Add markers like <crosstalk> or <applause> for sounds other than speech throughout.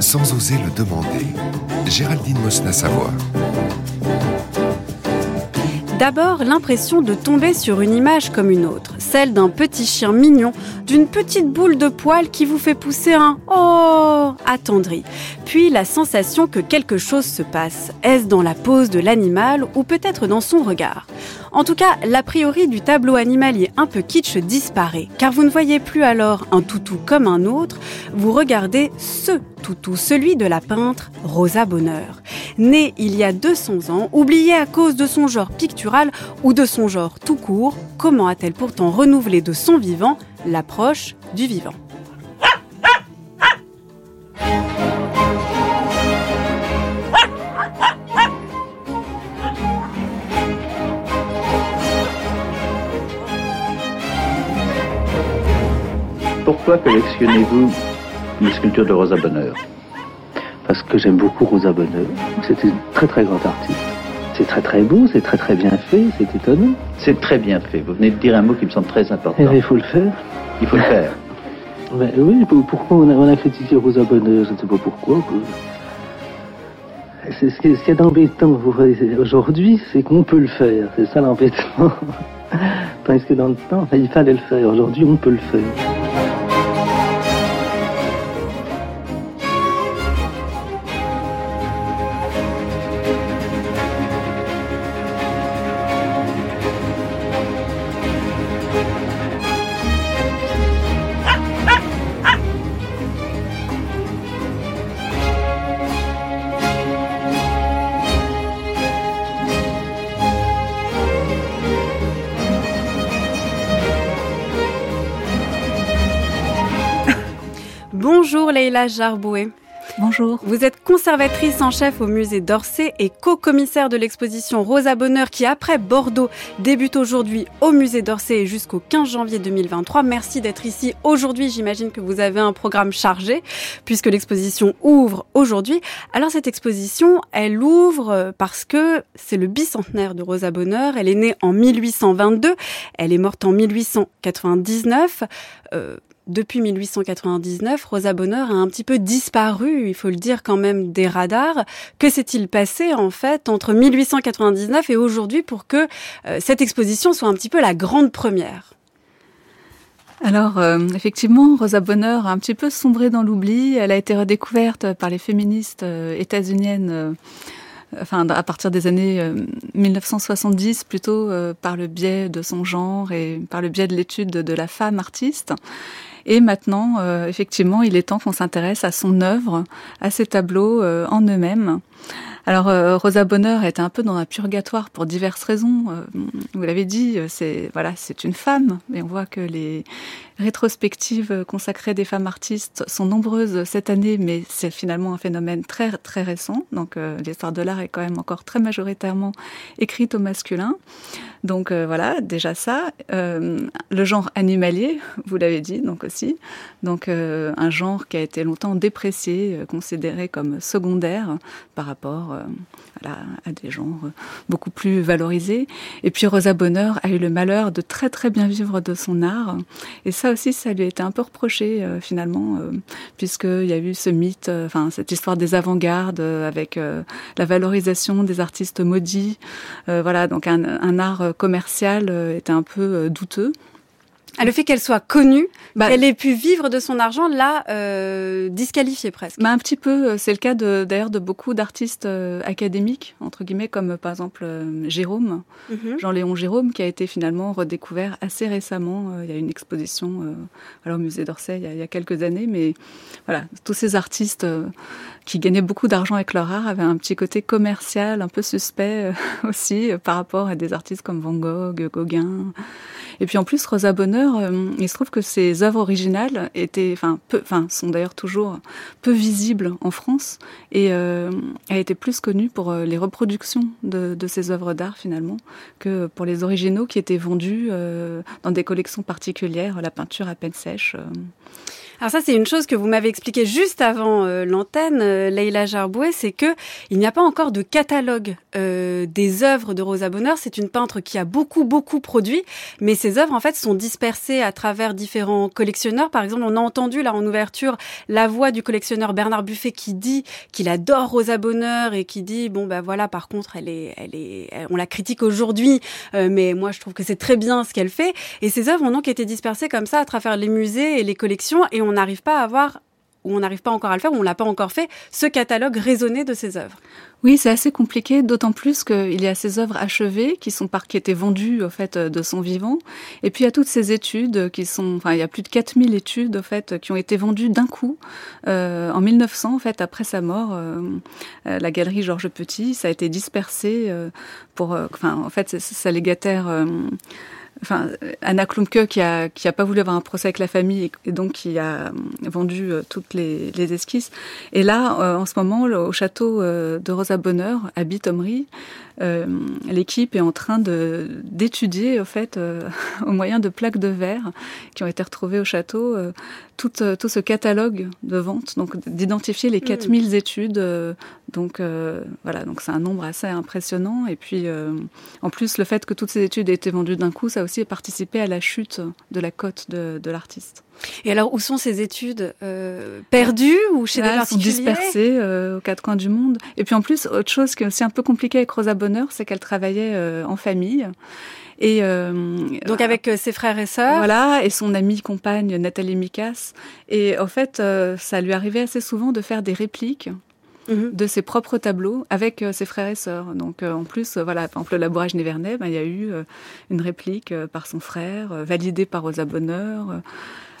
Sans oser le demander, Géraldine Mosna-Savoie. D'abord, l'impression de tomber sur une image comme une autre, celle d'un petit chien mignon, d'une petite boule de poils qui vous fait pousser un Oh attendri. Puis la sensation que quelque chose se passe. Est-ce dans la pose de l'animal ou peut-être dans son regard? En tout cas, l'a priori du tableau animalier un peu kitsch disparaît, car vous ne voyez plus alors un toutou comme un autre, vous regardez ce toutou, celui de la peintre Rosa Bonheur. Née il y a 200 ans, oubliée à cause de son genre pictural ou de son genre tout court, comment a-t-elle pourtant renouvelé de son vivant l'approche du vivant? Pourquoi collectionnez-vous les sculptures de Rosa Bonheur? Parce que j'aime beaucoup Rosa Bonheur. C'est une très très grande artiste. C'est très très beau, c'est très très bien fait, c'est étonnant. C'est très bien fait. Vous venez de dire un mot qui me semble très important. Eh il faut le faire. Il faut le faire. <laughs> Ben oui, pourquoi on a, on a critiqué Rosa Bonheur? Je ne sais pas pourquoi. C'est ce qui est, d'embêtant aujourd'hui, c'est qu'on peut le faire. C'est ça l'embêtement. <laughs> Parce que dans le temps, il fallait le faire. Aujourd'hui, on peut le faire. Leïla Jarboué. Bonjour. Vous êtes conservatrice en chef au musée d'Orsay et co-commissaire de l'exposition Rosa Bonheur qui, après Bordeaux, débute aujourd'hui au musée d'Orsay et jusqu'au 15 janvier 2023. Merci d'être ici aujourd'hui. J'imagine que vous avez un programme chargé puisque l'exposition ouvre aujourd'hui. Alors cette exposition, elle ouvre parce que c'est le bicentenaire de Rosa Bonheur. Elle est née en 1822. Elle est morte en 1899. Euh, depuis 1899, Rosa Bonheur a un petit peu disparu, il faut le dire quand même, des radars. Que s'est-il passé en fait entre 1899 et aujourd'hui pour que euh, cette exposition soit un petit peu la grande première? Alors, euh, effectivement, Rosa Bonheur a un petit peu sombré dans l'oubli. Elle a été redécouverte par les féministes euh, états-uniennes enfin à partir des années 1970 plutôt par le biais de son genre et par le biais de l'étude de la femme artiste. Et maintenant, euh, effectivement, il est temps qu'on s'intéresse à son œuvre, à ses tableaux euh, en eux-mêmes. Alors euh, Rosa Bonheur est un peu dans un purgatoire pour diverses raisons. vous l'avez dit, c'est voilà, c'est une femme, mais on voit que les rétrospectives consacrées des femmes artistes sont nombreuses cette année, mais c'est finalement un phénomène très très récent. Donc l'histoire de l'art est quand même encore très majoritairement écrite au masculin. Donc voilà, déjà ça. le genre animalier, vous l'avez dit, donc aussi. Donc euh, un genre qui a été longtemps déprécié, euh, considéré comme secondaire par rapport euh, à, des genres beaucoup plus valorisés. Et puis Rosa Bonheur a eu le malheur de très très bien vivre de son art. Et ça aussi, ça lui a été un peu reproché finalement, puisqu'il y a eu ce mythe, enfin cette histoire des avant-gardes avec la valorisation des artistes maudits. voilà, donc un art commercial était un peu douteux. Ah, le fait qu'elle soit connue, bah, qu'elle ait pu vivre de son argent, l'a euh, disqualifiée presque. Bah, un petit peu, euh, c'est le cas d'ailleurs de, beaucoup d'artistes euh, académiques, entre guillemets, comme par exemple euh, Jérôme, mhm. Jean-Léon Jérôme, qui a été finalement redécouvert assez récemment. il y a une exposition alors, au musée d'Orsay il, il, y a quelques années, mais voilà, tous ces artistes qui gagnaient beaucoup d'argent avec leur art avaient un petit côté commercial, un peu suspect <laughs> aussi, par rapport à des artistes comme Van Gogh, Gauguin. Et puis en plus, Rosa Bonheur, euh, il se trouve que ses œuvres originales étaient, enfin, peu, enfin, sont d'ailleurs toujours peu visibles en France et euh, a été plus connue pour euh, les reproductions de, de ses œuvres d'art finalement que pour les originaux qui étaient vendus euh, dans des collections particulières, la peinture à peine sèche. Alors ça, c'est une chose que vous m'avez expliqué juste avant euh, l'antenne, euh, Leïla Jarboué, c'est que il n'y a pas encore de catalogue euh, des œuvres de Rosa Bonheur. C'est une peintre qui a beaucoup, beaucoup produit, mais ses œuvres, en fait, sont dispersées à travers différents collectionneurs. Par exemple, on a entendu là en ouverture la voix du collectionneur Bernard Buffet qui dit qu'il adore Rosa Bonheur et qui dit bon ben voilà, par contre, elle est, elle est, on la critique aujourd'hui, mais moi je trouve que c'est très bien ce qu'elle fait. Et ces œuvres ont donc été dispersées comme ça à travers les musées et les collections, et n'arrive pas à avoir ou on n'arrive pas encore à le faire, ou on l'a pas encore fait, ce catalogue raisonné de ces œuvres. Oui, c'est assez compliqué, d'autant plus qu'il y a ces œuvres achevées qui sont par, qui étaient vendues au fait de son vivant, et puis il y a toutes ces études qui sont, enfin il y a plus de 4000 études au fait qui ont été vendues d'un coup euh, en 1900 en fait après sa mort. Euh, euh, la galerie Georges Petit, ça a été dispersé euh, pour, euh, enfin en fait sa légataire enfin, Anna Klumke qui a, pas voulu avoir un procès avec la famille et, donc qui a euh, vendu euh, toutes les, esquisses. Et là, euh, en ce moment, au château de Rosa Bonheur, à Bitomri, l'équipe est en train d'étudier, au fait, <laughs> au moyen de plaques de verre qui ont été retrouvées au château, tout, tout ce catalogue de vente, donc d'identifier les 4000 mmh. études. donc voilà, donc c'est un nombre assez impressionnant. Et puis, en plus, le fait que toutes ces études aient été vendues d'un coup, ça aussi participé à la chute de la cote de, de l'artiste. Et alors, où sont ces études euh, perdues ou chez des particuliers? dispersées euh, aux quatre coins du monde. Et puis en plus, autre chose qui est aussi un peu compliquée avec Rosa Bonheur, c'est qu'elle travaillait euh, en famille. Et euh, donc avec euh, ses frères et sœurs. Voilà, et son amie compagne Nathalie Mikas. Et en fait, euh, ça lui arrivait assez souvent de faire des répliques Mhm. de ses propres tableaux avec euh, ses frères et sœurs. Donc euh, en plus, euh, voilà, par exemple, le labourage Nivernais, ben, il y a eu une réplique par son frère, validée par Rosa Bonheur.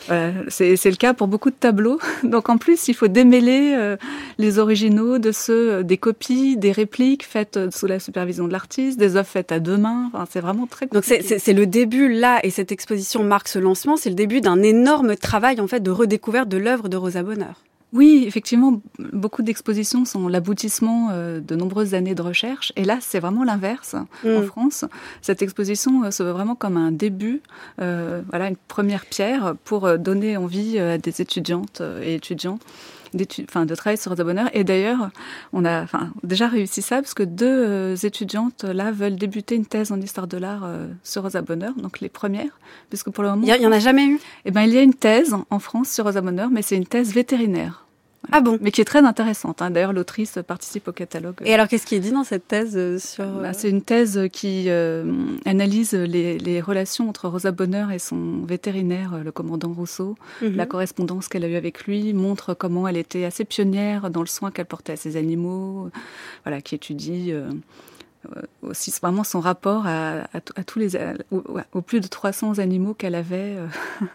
Voilà, c'est le cas pour beaucoup de tableaux. <laughs> Donc en plus, il faut démêler les originaux de ceux des copies, des répliques faites sous la supervision de l'artiste, des œuvres faites à deux mains. Enfin, c'est vraiment très compliqué. Donc c'est le début là, et cette exposition marque ce lancement. C'est le début d'un énorme travail en fait de redécouverte de l'œuvre de Rosa Bonheur. Oui, effectivement, beaucoup d'expositions sont l'aboutissement euh, de nombreuses années de recherche. Et là, c'est vraiment l'inverse en mm. France. Cette exposition euh, se veut vraiment comme un début, euh, voilà, une première pierre pour donner envie à des étudiantes et étudiants enfin, de travailler sur Rosa Bonheur. Et d'ailleurs, on a enfin, déjà réussi ça parce que deux euh, étudiantes là veulent débuter une thèse en histoire de l'art euh, sur Rosa Bonheur, donc les premières, puisque pour le moment. Il y, en a jamais eu? Eh ben, il y a une thèse en France sur Rosa Bonheur, mais c'est une thèse vétérinaire. Ah bon Mais qui est très intéressante. Hein. D'ailleurs, l'autrice participe au catalogue. Et alors, qu'est-ce qui est dit dans cette thèse euh, sur bah, euh, C'est une thèse qui euh, analyse les, les, relations entre Rosa Bonheur et son vétérinaire, le commandant Rousseau, mhm. la correspondance qu'elle a eue avec lui, montre comment elle était assez pionnière dans le soin qu'elle portait à ses animaux, voilà, qui étudie. Euh, aussi vraiment son rapport à, à, à tous les aux, plus de 300 animaux qu'elle avait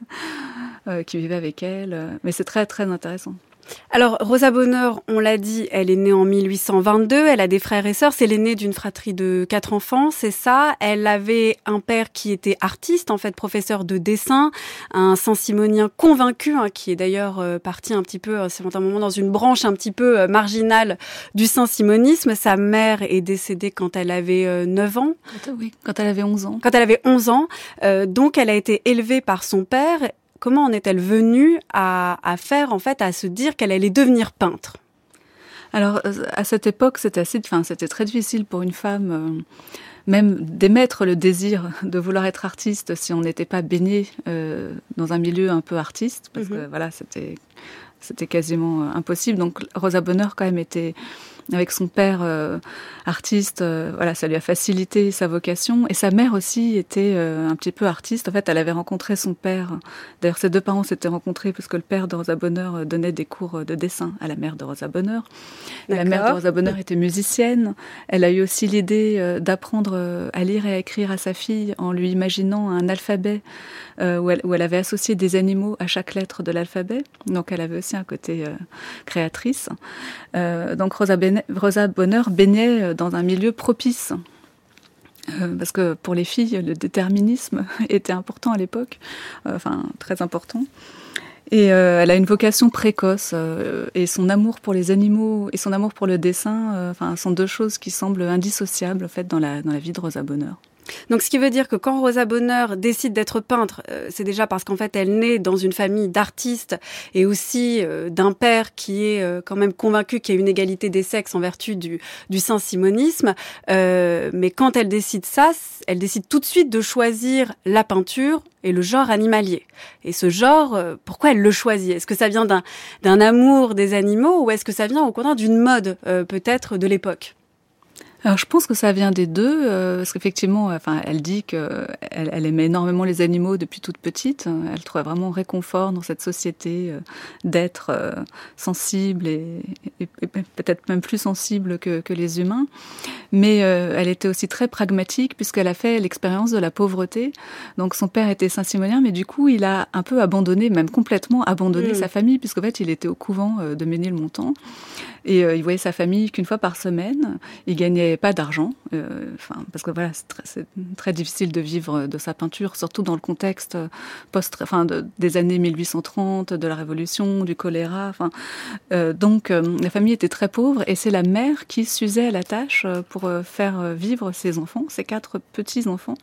<laughs> euh, qui vivaient avec elle mais c'est très très intéressant alors, Rosa Bonheur, on l'a dit, elle est née en 1822, elle a des frères et sœurs, c'est l'aînée d'une fratrie de quatre enfants, c'est ça. Elle avait un père qui était artiste, en fait, professeur de dessin, un Saint-Simonien convaincu, hein, qui est d'ailleurs euh, parti un petit peu, euh, c'est un moment dans une branche un petit peu euh, marginale du Saint-Simonisme. Sa mère est décédée quand elle avait 9 ans. Oui, quand elle avait 11 ans. Quand elle avait 11 ans. donc, elle a été élevée par son père comment en est-elle venue à, faire, en fait, à se dire qu'elle allait devenir peintre? Alors, euh, à cette époque, c'était assez, enfin, c'était très difficile pour une femme, euh, même d'émettre le désir de vouloir être artiste si on n'était pas baigné euh, dans un milieu un peu artiste, parce que mhm. voilà, c'était, c'était quasiment impossible. Donc, Rosa Bonheur, quand même, était avec son père euh, artiste, euh, voilà, ça lui a facilité sa vocation. Et sa mère aussi était euh, un petit peu artiste. En fait, elle avait rencontré son père. D'ailleurs, ses deux parents s'étaient rencontrés puisque le père de Rosa Bonheur donnait des cours de dessin à la mère de Rosa Bonheur. La mère de Rosa Bonheur était musicienne. Elle a eu aussi l'idée d'apprendre à lire et à écrire à sa fille en lui imaginant un alphabet où elle, où, elle, avait associé des animaux à chaque lettre de l'alphabet. Donc, elle avait aussi un côté créatrice. donc, Rosa ben Rosa Bonheur baignait euh, dans un milieu propice. Euh, parce que pour les filles, le déterminisme <laughs> était important à l'époque, euh, enfin très important. Et elle a une vocation précoce et son amour pour les animaux et son amour pour le dessin, enfin, sont deux choses qui semblent indissociables en fait dans la dans la vie de Rosa Bonheur. Donc, ce qui veut dire que quand Rosa Bonheur décide d'être peintre, euh, c'est déjà parce qu'en fait, elle naît dans une famille d'artistes et aussi euh, d'un père qui est euh, quand même convaincu qu'il y a une égalité des sexes en vertu du, du saint-simonisme. mais quand elle décide ça, elle décide tout de suite de choisir la peinture et le genre animalier. Et ce genre, pourquoi elle le choisit? Est-ce que ça vient d'un amour des animaux ou est-ce que ça vient au contraire d'une mode peut-être de l'époque? Alors je pense que ça vient des deux, euh, parce qu'effectivement, enfin, elle dit qu'elle elle aimait énormément les animaux depuis toute petite. Elle trouvait vraiment réconfort dans cette société euh, d'être euh, sensible et, et, peut-être même plus sensible que, que les humains. Mais elle était aussi très pragmatique puisqu'elle a fait l'expérience de la pauvreté. Donc son père était saint-simonien, mais du coup il a un peu abandonné, même complètement abandonné mmh. sa famille, puisqu'en fait il était au couvent de Ménilmontant et il voyait sa famille qu'une fois par semaine. Il gagnait pas d'argent, euh, enfin parce que voilà, c'est très, très, difficile de vivre de sa peinture, surtout dans le contexte post, enfin de, des années 1830, de la Révolution, du choléra. Enfin, euh, donc euh, la famille était très pauvre et c'est la mère qui s'usait à la tâche pour faire vivre ses enfants, ses quatre petits enfants.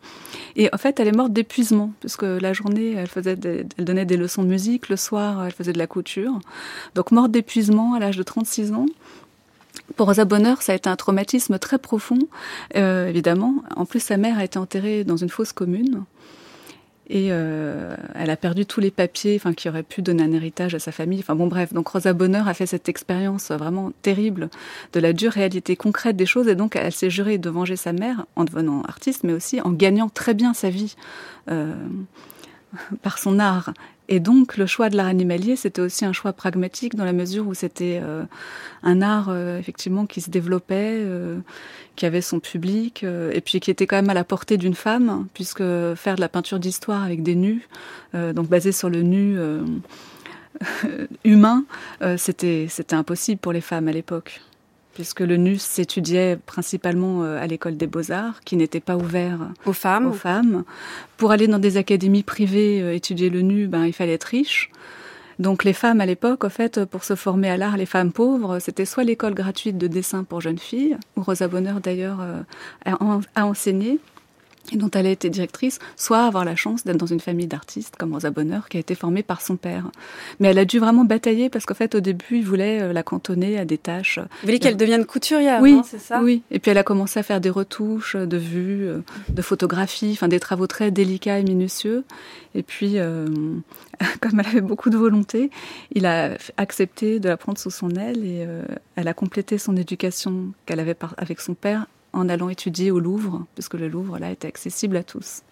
Et en fait, elle est morte d'épuisement puisque la journée, elle faisait, elle donnait des leçons de musique, le soir, elle faisait de la couture. Donc morte d'épuisement à l'âge de 36 ans. Pour Rosa Bonheur, ça a été un traumatisme très profond, euh, évidemment. En plus, sa mère a été enterrée dans une fosse commune. Et euh, elle a perdu tous les papiers enfin, qui auraient pu donner un héritage à sa famille. Enfin bon, bref, donc Rosa Bonheur a fait cette expérience vraiment terrible de la dure réalité concrète des choses. Et donc, elle s'est jurée de venger sa mère en devenant artiste, mais aussi en gagnant très bien sa vie euh, <laughs> par son art. Et donc, le choix de l'art animalier, c'était aussi un choix pragmatique dans la mesure où c'était euh, un art, euh, effectivement, qui se développait, euh, qui avait son public, et puis qui était quand même à la portée d'une femme, puisque faire de la peinture d'histoire avec des nus, donc basé sur le nu <laughs> humain, c'était impossible pour les femmes à l'époque puisque le NUS s'étudiait principalement euh, à l'école des beaux-arts, qui n'était pas ouvert aux femmes. aux femmes. Pour aller dans des académies privées euh, étudier le NU, ben, il fallait être riche. Donc les femmes à l'époque, en fait, pour se former à l'art, les femmes pauvres, c'était soit l'école gratuite de dessin pour jeunes filles, où Rosa Bonheur d'ailleurs euh, a enseigné, et dont elle a été directrice, soit avoir la chance d'être dans une famille d'artistes comme Rosa Bonheur, qui a été formée par son père. Mais elle a dû vraiment batailler parce qu'en fait, au début, il voulait euh, la cantonner à des tâches. Vous voulez qu'elle devienne couturière, oui, c'est ça Oui. Et puis elle a commencé à faire des retouches de vues, euh, de photographies, enfin des travaux très délicats et minutieux. Et puis, euh, <laughs> comme elle avait beaucoup de volonté, il a accepté de la prendre sous son aile et elle a complété son éducation qu'elle avait avec son père en allant étudier au Louvre, puisque le Louvre là était accessible à tous.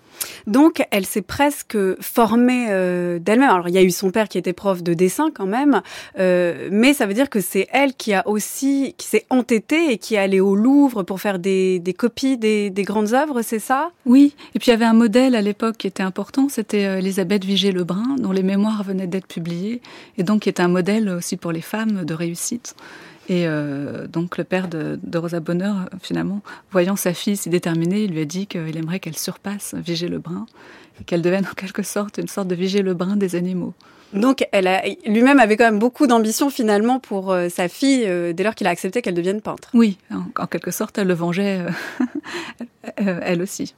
Donc, elle s'est presque formée euh, d'elle-même. Alors, il y a eu son père qui était prof de dessin quand même, euh, mais ça veut dire que c'est elle qui a aussi, qui s'est entêtée et qui est allée au Louvre pour faire des, des copies des, des, grandes œuvres, c'est ça? Oui. Et puis, il y avait un modèle à l'époque qui était important, c'était euh, Elisabeth Vigée-Lebrun, dont les mémoires venaient d'être publiées, et donc qui était un modèle aussi pour les femmes de réussite. Et euh, donc le père de, Rosa Bonheur, finalement, voyant sa fille si déterminée, il lui a dit qu'il aimerait qu'elle surpasse Vigée Lebrun, qu'elle devienne en quelque sorte une sorte de Vigée Lebrun des animaux. Donc, lui-même avait quand même beaucoup d'ambition finalement pour euh, sa fille euh, dès lors qu'il a accepté qu'elle devienne peintre. Oui, en, quelque sorte, elle le vengeait <laughs> elle aussi.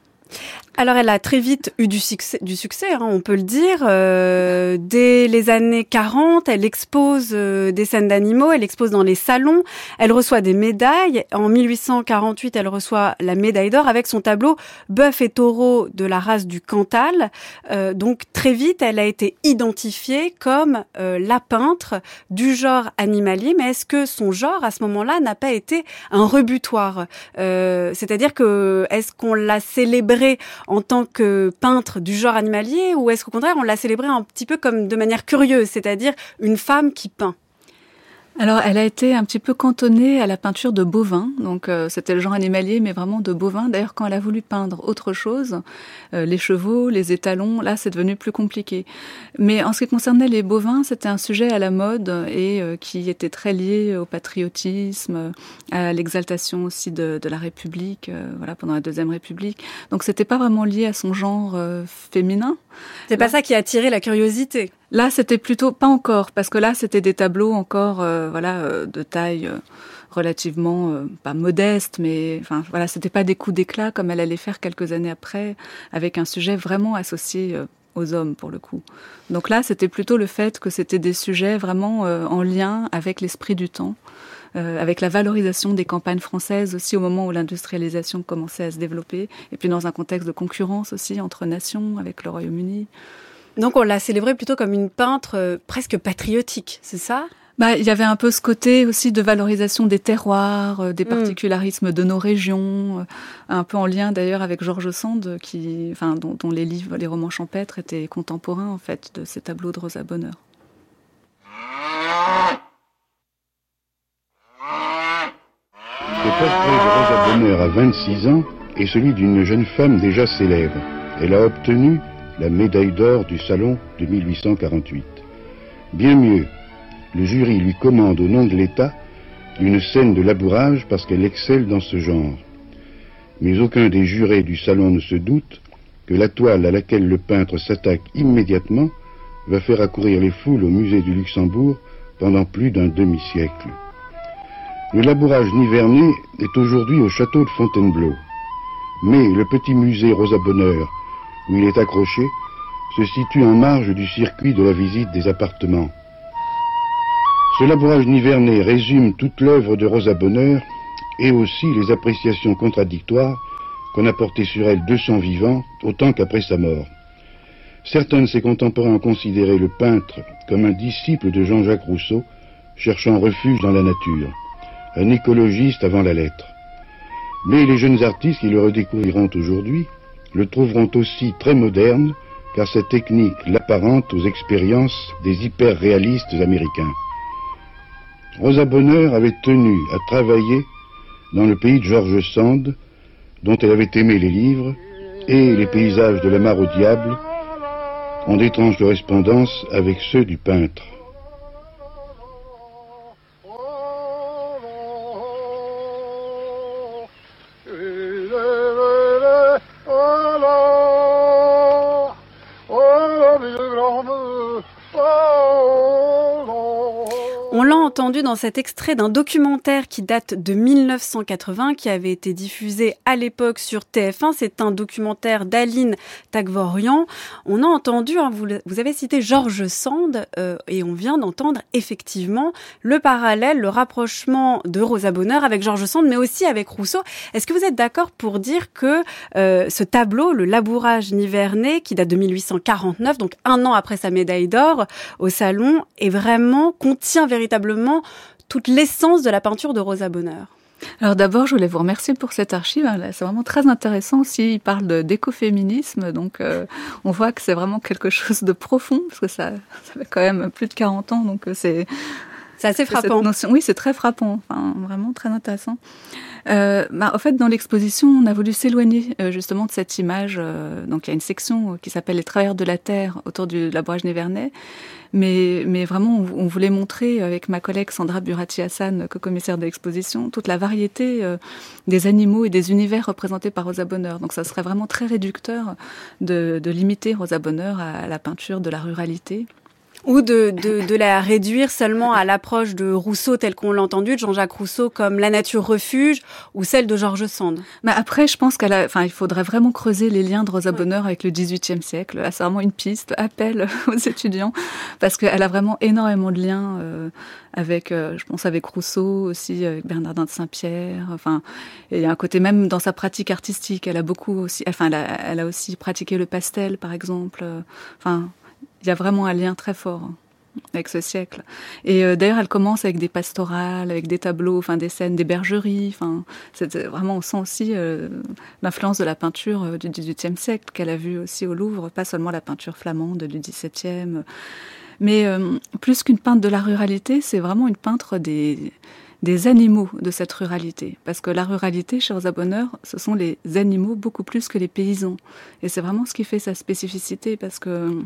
Alors elle a très vite eu du succès, du succès hein, on peut le dire. Euh, dès les années 40, elle expose euh, des scènes d'animaux, elle expose dans les salons, elle reçoit des médailles. En 1848, elle reçoit la médaille d'or avec son tableau Bœuf et taureau de la race du Cantal. Euh, donc très vite, elle a été identifiée comme la peintre du genre animalier. Mais est-ce que son genre, à ce moment-là, n'a pas été un rebutoir? C'est-à-dire que est-ce qu'on l'a célébré en tant que peintre du genre animalier ou est-ce qu'au contraire on l'a célébré un petit peu comme de manière curieuse, c'est-à-dire une femme qui peint? Alors, elle a été un petit peu cantonnée à la peinture de bovins. Donc, euh, c'était le genre animalier, mais vraiment de bovins. D'ailleurs, quand elle a voulu peindre autre chose, euh, les chevaux, les étalons, là, c'est devenu plus compliqué. Mais en ce qui concernait les bovins, c'était un sujet à la mode et euh, qui était très lié au patriotisme, à l'exaltation aussi de, de, la République, voilà, pendant la Deuxième République. Donc, c'était pas vraiment lié à son genre féminin. C'est pas ça qui a attiré la curiosité. Là, c'était plutôt pas encore, parce que là, c'était des tableaux encore, euh, voilà, euh, de taille euh, relativement pas modeste, mais enfin voilà, c'était pas des coups d'éclat comme elle allait faire quelques années après, avec un sujet vraiment associé aux hommes pour le coup. Donc là, c'était plutôt le fait que c'était des sujets vraiment en lien avec l'esprit du temps. avec la valorisation des campagnes françaises aussi au moment où l'industrialisation commençait à se développer, et puis dans un contexte de concurrence aussi entre nations avec le Royaume-Uni. Donc on l'a célébrée plutôt comme une peintre euh, presque patriotique, c'est ça? Bah, il y avait un peu ce côté aussi de valorisation des terroirs, euh, des mm. particularismes de nos régions, euh, un peu en lien d'ailleurs avec Georges Sand, qui, enfin, dont, les livres, les romans champêtres étaient contemporains en fait de ces tableaux de Rosa Bonheur. Le portrait de Rosa Bonheur à 26 ans est celui d'une jeune femme déjà célèbre. Elle a obtenu la médaille d'or du Salon de 1848. Bien mieux, le jury lui commande au nom de l'État une scène de labourage parce qu'elle excelle dans ce genre. Mais aucun des jurés du Salon ne se doute que la toile à laquelle le peintre s'attaque immédiatement va faire accourir les foules au musée du Luxembourg pendant plus d'un demi-siècle. Le labourage nivernais est aujourd'hui au château de Fontainebleau. Mais le petit musée Rosa Bonheur où il est accroché, se situe en marge du circuit de la visite des appartements. Ce labourage nivernais résume toute l'œuvre de Rosa Bonheur et aussi les appréciations contradictoires qu'on a portées sur elle de son vivant autant qu'après sa mort. Certains de ses contemporains ont considéré le peintre comme un disciple de Jean-Jacques Rousseau, cherchant refuge dans la nature, un écologiste avant la lettre. Mais les jeunes artistes qui le redécouvriront aujourd'hui le trouveront aussi très moderne, car cette technique l'apparente aux expériences des hyper-réalistes américains. Rosa Bonheur avait tenu à travailler dans le pays de George Sand, dont elle avait aimé les livres, et les paysages de la mare au diable ont d'étranges correspondances avec ceux du peintre. Dans cet extrait d'un documentaire qui date de 1980, qui avait été diffusé à l'époque sur TF1. C'est un documentaire d'Aline Tagvorian. On a entendu, hein, vous, avez cité Georges Sand, euh, et on vient d'entendre effectivement le parallèle, le rapprochement de Rosa Bonheur avec Georges Sand, mais aussi avec Rousseau. Est-ce que vous êtes d'accord pour dire que euh, ce tableau, le labourage nivernais, qui date de 1849, donc un an après sa médaille d'or au salon, est vraiment contient véritablement toute l'essence de la peinture de Rosa Bonheur. Alors d'abord, je voulais vous remercier pour cette archive. C'est vraiment très intéressant aussi. Il parle d'écoféminisme, donc euh, on voit que c'est vraiment quelque chose de profond, parce que ça, ça fait quand même plus de 40 ans, donc euh, c'est... C'est assez frappant. oui, c'est très frappant, enfin, vraiment très intéressant. Euh, bah, en fait, dans l'exposition, on a voulu s'éloigner euh, justement de cette image. donc, il y a une section qui s'appelle Les travailleurs de la terre autour du labourage Nivernais. Mais, mais vraiment, on, voulait montrer avec ma collègue Sandra Burati-Hassan, co-commissaire de l'exposition, toute la variété euh, des animaux et des univers représentés par Rosa Bonheur. Donc ça serait vraiment très réducteur de, de limiter Rosa Bonheur à la peinture de la ruralité ou de, de, de, la réduire seulement à l'approche de Rousseau tel qu'on l'a entendu, de Jean-Jacques Rousseau comme la nature refuge ou celle de Georges Sand. Mais après, je pense qu'elle enfin, il faudrait vraiment creuser les liens de Rosa Bonheur avec le XVIIIe siècle. Là, c'est vraiment une piste, appel <laughs> aux étudiants, parce qu'elle a vraiment énormément de liens euh, avec, euh, je pense, avec Rousseau aussi, avec Bernardin de Saint-Pierre. Enfin, il y a un côté même dans sa pratique artistique. Elle a beaucoup aussi, enfin, elle a, elle a aussi pratiqué le pastel, par exemple. Enfin, il y a vraiment un lien très fort avec ce siècle. Et euh, d'ailleurs, elle commence avec des pastorales, avec des tableaux, enfin des scènes, des bergeries. Enfin, c'est vraiment on sent aussi euh, l'influence de la peinture euh, du XVIIIe siècle qu'elle a vue aussi au Louvre, pas seulement la peinture flamande du XVIIe. Mais plus qu'une peintre de la ruralité, c'est vraiment une peintre des des animaux de cette ruralité. Parce que la ruralité, chez Rosa Bonheur, ce sont les animaux beaucoup plus que les paysans. Et c'est vraiment ce qui fait sa spécificité, parce que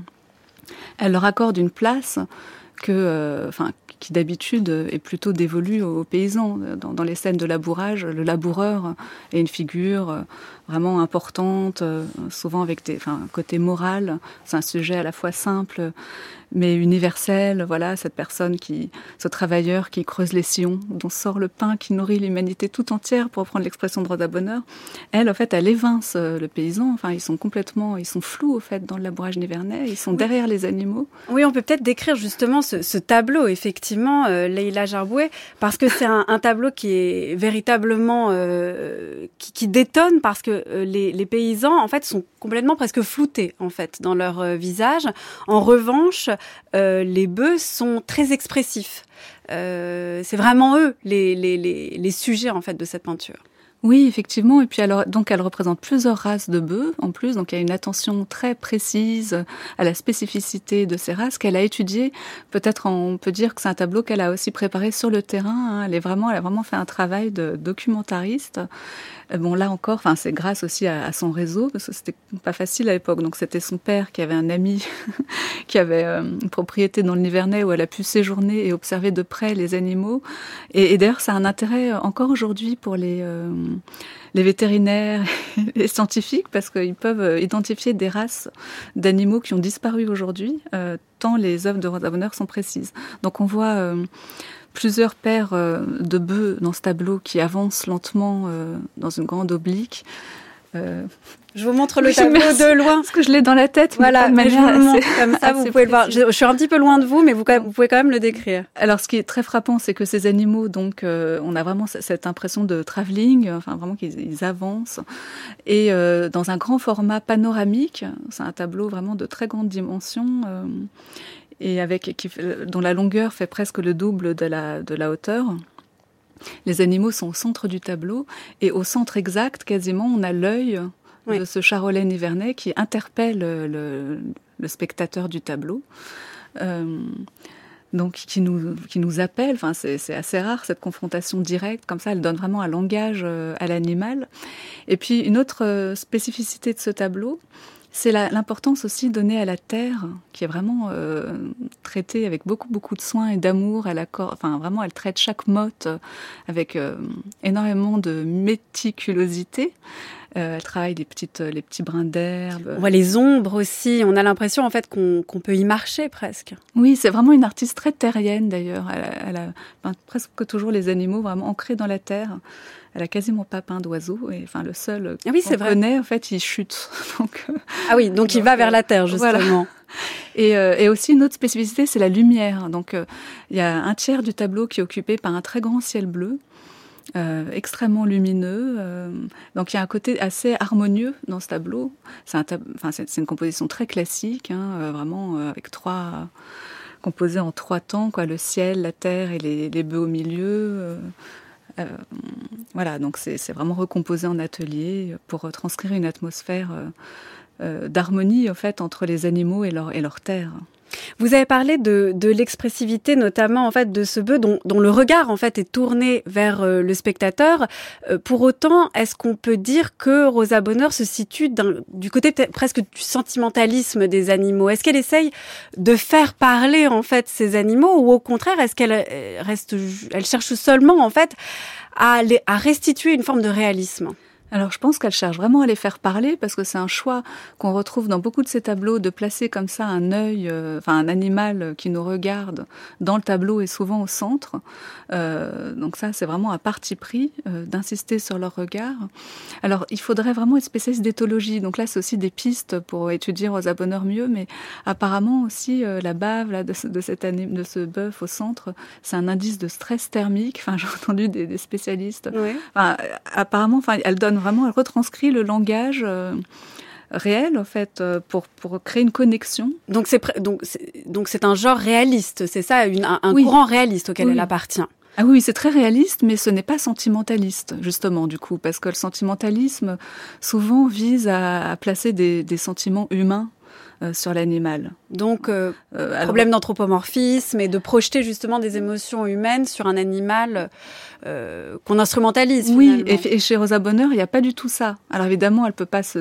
elle leur accorde une place enfin, qui d'habitude est plutôt dévolu aux paysans. Dans, dans, les scènes de labourage, le laboureur est une figure vraiment importante, souvent avec des, enfin, un côté moral. C'est un sujet à la fois simple mais universel. Voilà, cette personne qui, ce travailleur qui creuse les sillons, dont sort le pain qui nourrit l'humanité tout entière, pour reprendre l'expression de Rosa Bonheur. Elle, en fait, elle évince euh, le paysan. Enfin, ils sont complètement, ils sont flous, au fait, dans le labourage nivernais. Ils sont derrière les animaux. Oui, on peut peut-être décrire justement ce, tableau, effectivement, euh, Leïla Jarboué, parce que c'est un, tableau qui est véritablement, euh, qui, détonne, parce que euh, les, paysans, en fait, sont complètement presque floutés, en fait, dans leur visage. En revanche, euh, les bœufs sont très expressifs. Euh, c'est vraiment eux les, les, les, les, sujets en fait de cette peinture. Oui, effectivement. Et puis alors, donc elle représente plusieurs races de bœufs en plus. Donc il y a une attention très précise à la spécificité de ces races qu'elle a étudiées. Peut-être on peut dire que c'est un tableau qu'elle a aussi préparé sur le terrain. Hein. Elle est vraiment, elle a vraiment fait un travail de documentariste. Euh, bon, là encore, enfin, c'est grâce aussi à, son réseau, parce que c'était pas facile à l'époque. Donc, c'était son père qui avait un ami <laughs> qui avait euh, une propriété dans le Nivernais où elle a pu séjourner et observer de près les animaux. Et, d'ailleurs, ça a un intérêt encore aujourd'hui pour les, euh, les vétérinaires <laughs> et les scientifiques, parce qu'ils peuvent identifier des races d'animaux qui ont disparu aujourd'hui, tant les œuvres de Rosa Bonheur sont précises. Donc, on voit plusieurs paires euh, de bœufs dans ce tableau qui avancent lentement euh, dans une grande oblique. Euh, je vous montre le tableau de loin. Parce que je l'ai dans la tête. Voilà, mais je vous le montre comme ça, vous pouvez le voir. Je, suis un petit peu loin de vous, mais vous, vous, pouvez quand même le décrire. Alors, ce qui est très frappant, c'est que ces animaux, donc, on a vraiment cette impression de travelling, enfin, vraiment qu'ils avancent. Et dans un grand format panoramique, c'est un tableau vraiment de très grande dimension et avec qui, dont la longueur fait presque le double de la, de la hauteur. Les animaux sont au centre du tableau et au centre exact, quasiment, on a l'œil de ce charolais nivernais qui interpelle le, le spectateur du tableau. Euh, donc qui nous, qui nous appelle, enfin c'est assez rare cette confrontation directe, comme ça elle donne vraiment un langage euh, à l'animal. Et puis une autre euh, spécificité de ce tableau, c'est l'importance aussi donnée à la terre, qui est vraiment euh, traitée avec beaucoup beaucoup de soin et d'amour. Elle enfin vraiment, elle traite chaque motte avec euh, énormément de méticulosité. Elle travaille les petites, les petits brins d'herbe. On voit les ombres aussi. On a l'impression en fait qu'on peut y marcher presque. Oui, c'est vraiment une artiste très terrienne d'ailleurs. Elle, a peint presque toujours les animaux vraiment ancrés dans la terre elle a quasiment pas peint d'oiseau. Et enfin, le seul ah oui, c'est vrai. Connaît, en fait, il chute. <laughs> donc, euh, ah oui, donc, il va vers la terre justement. <laughs> Et, euh, et, aussi une autre spécificité, c'est la lumière. Donc euh, il y a un tiers du tableau qui est occupé par un très grand ciel bleu. Euh, extrêmement lumineux. Euh, donc il y a un côté assez harmonieux dans ce tableau. C'est une composition très classique, hein, vraiment avec trois composé en trois temps, quoi, le ciel, la terre et les, les bœufs au milieu. Euh, voilà, donc c'est vraiment recomposé en atelier pour transcrire une atmosphère euh, euh, d'harmonie en fait entre les animaux et leur, et leur terre. Vous avez parlé de, de l'expressivité, notamment en fait de ce bœuf dont, dont, le regard en fait est tourné vers euh, le spectateur. Euh, pour autant, est-ce qu'on peut dire que Rosa Bonheur se situe du côté presque du sentimentalisme des animaux? Est-ce qu'elle essaye de faire parler en fait ces animaux, ou au contraire, est-ce qu'elle euh, reste, elle cherche seulement en fait à, à restituer une forme de réalisme? Alors je pense qu'elle cherche vraiment à les faire parler parce que c'est un choix qu'on retrouve dans beaucoup de ces tableaux de placer comme ça un œil, euh, enfin un animal qui nous regarde dans le tableau et souvent au centre. Euh, donc ça c'est vraiment un parti pris euh, d'insister sur leur regard. Alors il faudrait vraiment être spécialiste d'éthologie. Donc là c'est aussi des pistes pour étudier Rosa Bonheur mieux, mais apparemment aussi la bave là, de, de, cette de ce bœuf au centre, c'est un indice de stress thermique. Enfin <laughs> j'ai entendu des, des spécialistes. Oui. Enfin, apparemment, enfin elle donne vraiment, elle retranscrit le langage euh, réel en fait euh, pour pour créer une connexion. Donc c'est donc donc c'est un genre réaliste, c'est ça, un, courant réaliste auquel elle appartient. Ah oui, c'est très réaliste, mais ce n'est pas sentimentaliste, justement, du coup, parce que le sentimentalisme, souvent, vise à, placer des, des sentiments humains sur l'animal. Donc, problème d'anthropomorphisme et de projeter justement des émotions humaines sur un animal qu'on instrumentalise. Oui, et, chez Rosa Bonheur, il n'y a pas du tout ça. Alors évidemment, elle peut pas se,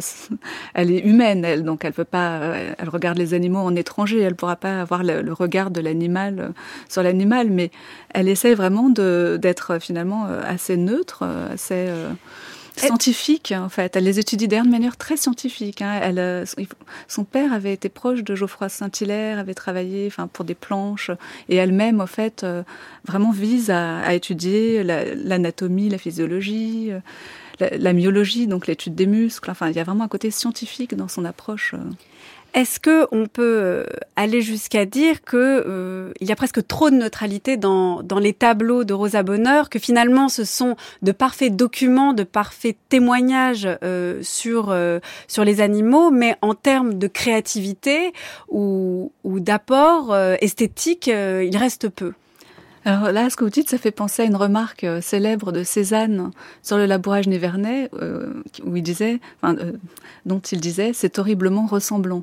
elle est humaine, elle, donc elle peut pas, elle regarde les animaux en étranger, elle pourra pas avoir le, regard de l'animal sur l'animal, mais elle essaie vraiment d'être finalement assez neutre, assez scientifique en fait. Elle les étudie de manière très scientifique. Hein. Euh, son père avait été proche de Geoffroy Saint-Hilaire, avait travaillé enfin, pour des planches, et elle-même en fait euh, vraiment vise à, étudier l'anatomie, la, physiologie. Euh, la, myologie, donc l'étude des muscles. Enfin, il y a vraiment un côté scientifique dans son approche. Est-ce que on peut euh, aller jusqu'à dire que euh, il y a presque trop de neutralité dans, les tableaux de Rosa Bonheur, que finalement ce sont de parfaits documents, de parfaits témoignages euh, sur sur les animaux, mais en termes de créativité ou, ou d'apport esthétique, il reste peu? Alors là, ce que vous dites, ça fait penser à une remarque euh, célèbre de Cézanne sur le labourage nivernais, euh, où il disait, enfin, euh, dont il disait, c'est horriblement ressemblant.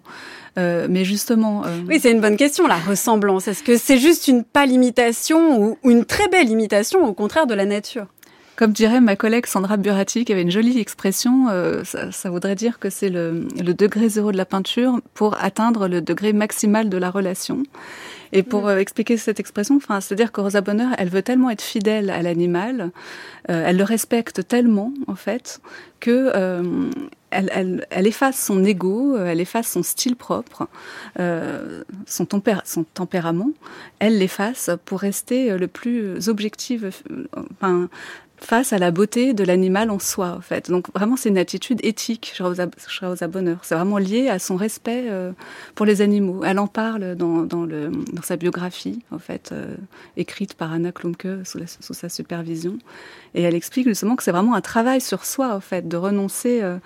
mais justement. oui, c'est une bonne question, la ressemblance. Est-ce que c'est juste une pâle imitation ou, une très belle imitation, au contraire de la nature? Comme dirait ma collègue Sandra Burati, qui avait une jolie expression, ça, ça, voudrait dire que c'est le, le, degré zéro de la peinture pour atteindre le degré maximal de la relation. Et pour euh, expliquer cette expression, enfin, c'est-à-dire que Rosa Bonheur, elle veut tellement être fidèle à l'animal, euh, elle le respecte tellement, en fait, que euh, elle, elle, elle, efface son ego, elle efface son style propre, euh, son, tempéra son tempérament, elle l'efface pour rester le plus objectif, enfin, face à la beauté de l'animal en soi, en fait. Donc vraiment, c'est une attitude éthique Rosa, Bonheur. C'est vraiment lié à son respect euh, pour les animaux. Elle en parle dans, dans, le, dans sa biographie, en fait, euh, écrite par Anna Klumke sous, sous, sa supervision. Et elle explique justement que c'est vraiment un travail sur soi, en fait, de renoncer euh,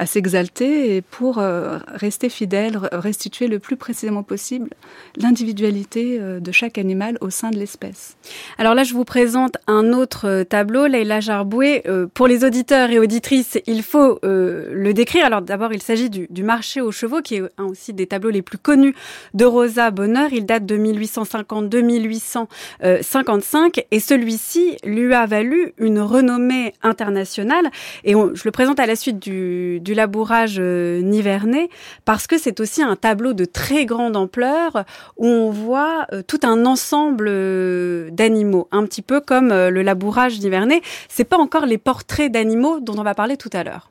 à s'exalter et pour euh, rester fidèle, restituer le plus précisément possible l'individualité euh, de chaque animal au sein de l'espèce. Alors là, je vous présente un autre euh, tableau, Leila Jarboué. Pour les auditeurs et auditrices, il faut le décrire. Alors d'abord, il s'agit du, marché aux chevaux, qui est aussi des tableaux les plus connus de Rosa Bonheur. Il date de 1850-1855 et celui-ci lui a valu une renommée internationale. Et je le présente à la suite du labourage euh, nivernais parce que c'est aussi un tableau de très grande ampleur où on voit euh, tout un ensemble euh, d'animaux, un petit peu comme le labourage nivernais. C'est pas encore les portraits d'animaux dont on va parler tout à l'heure.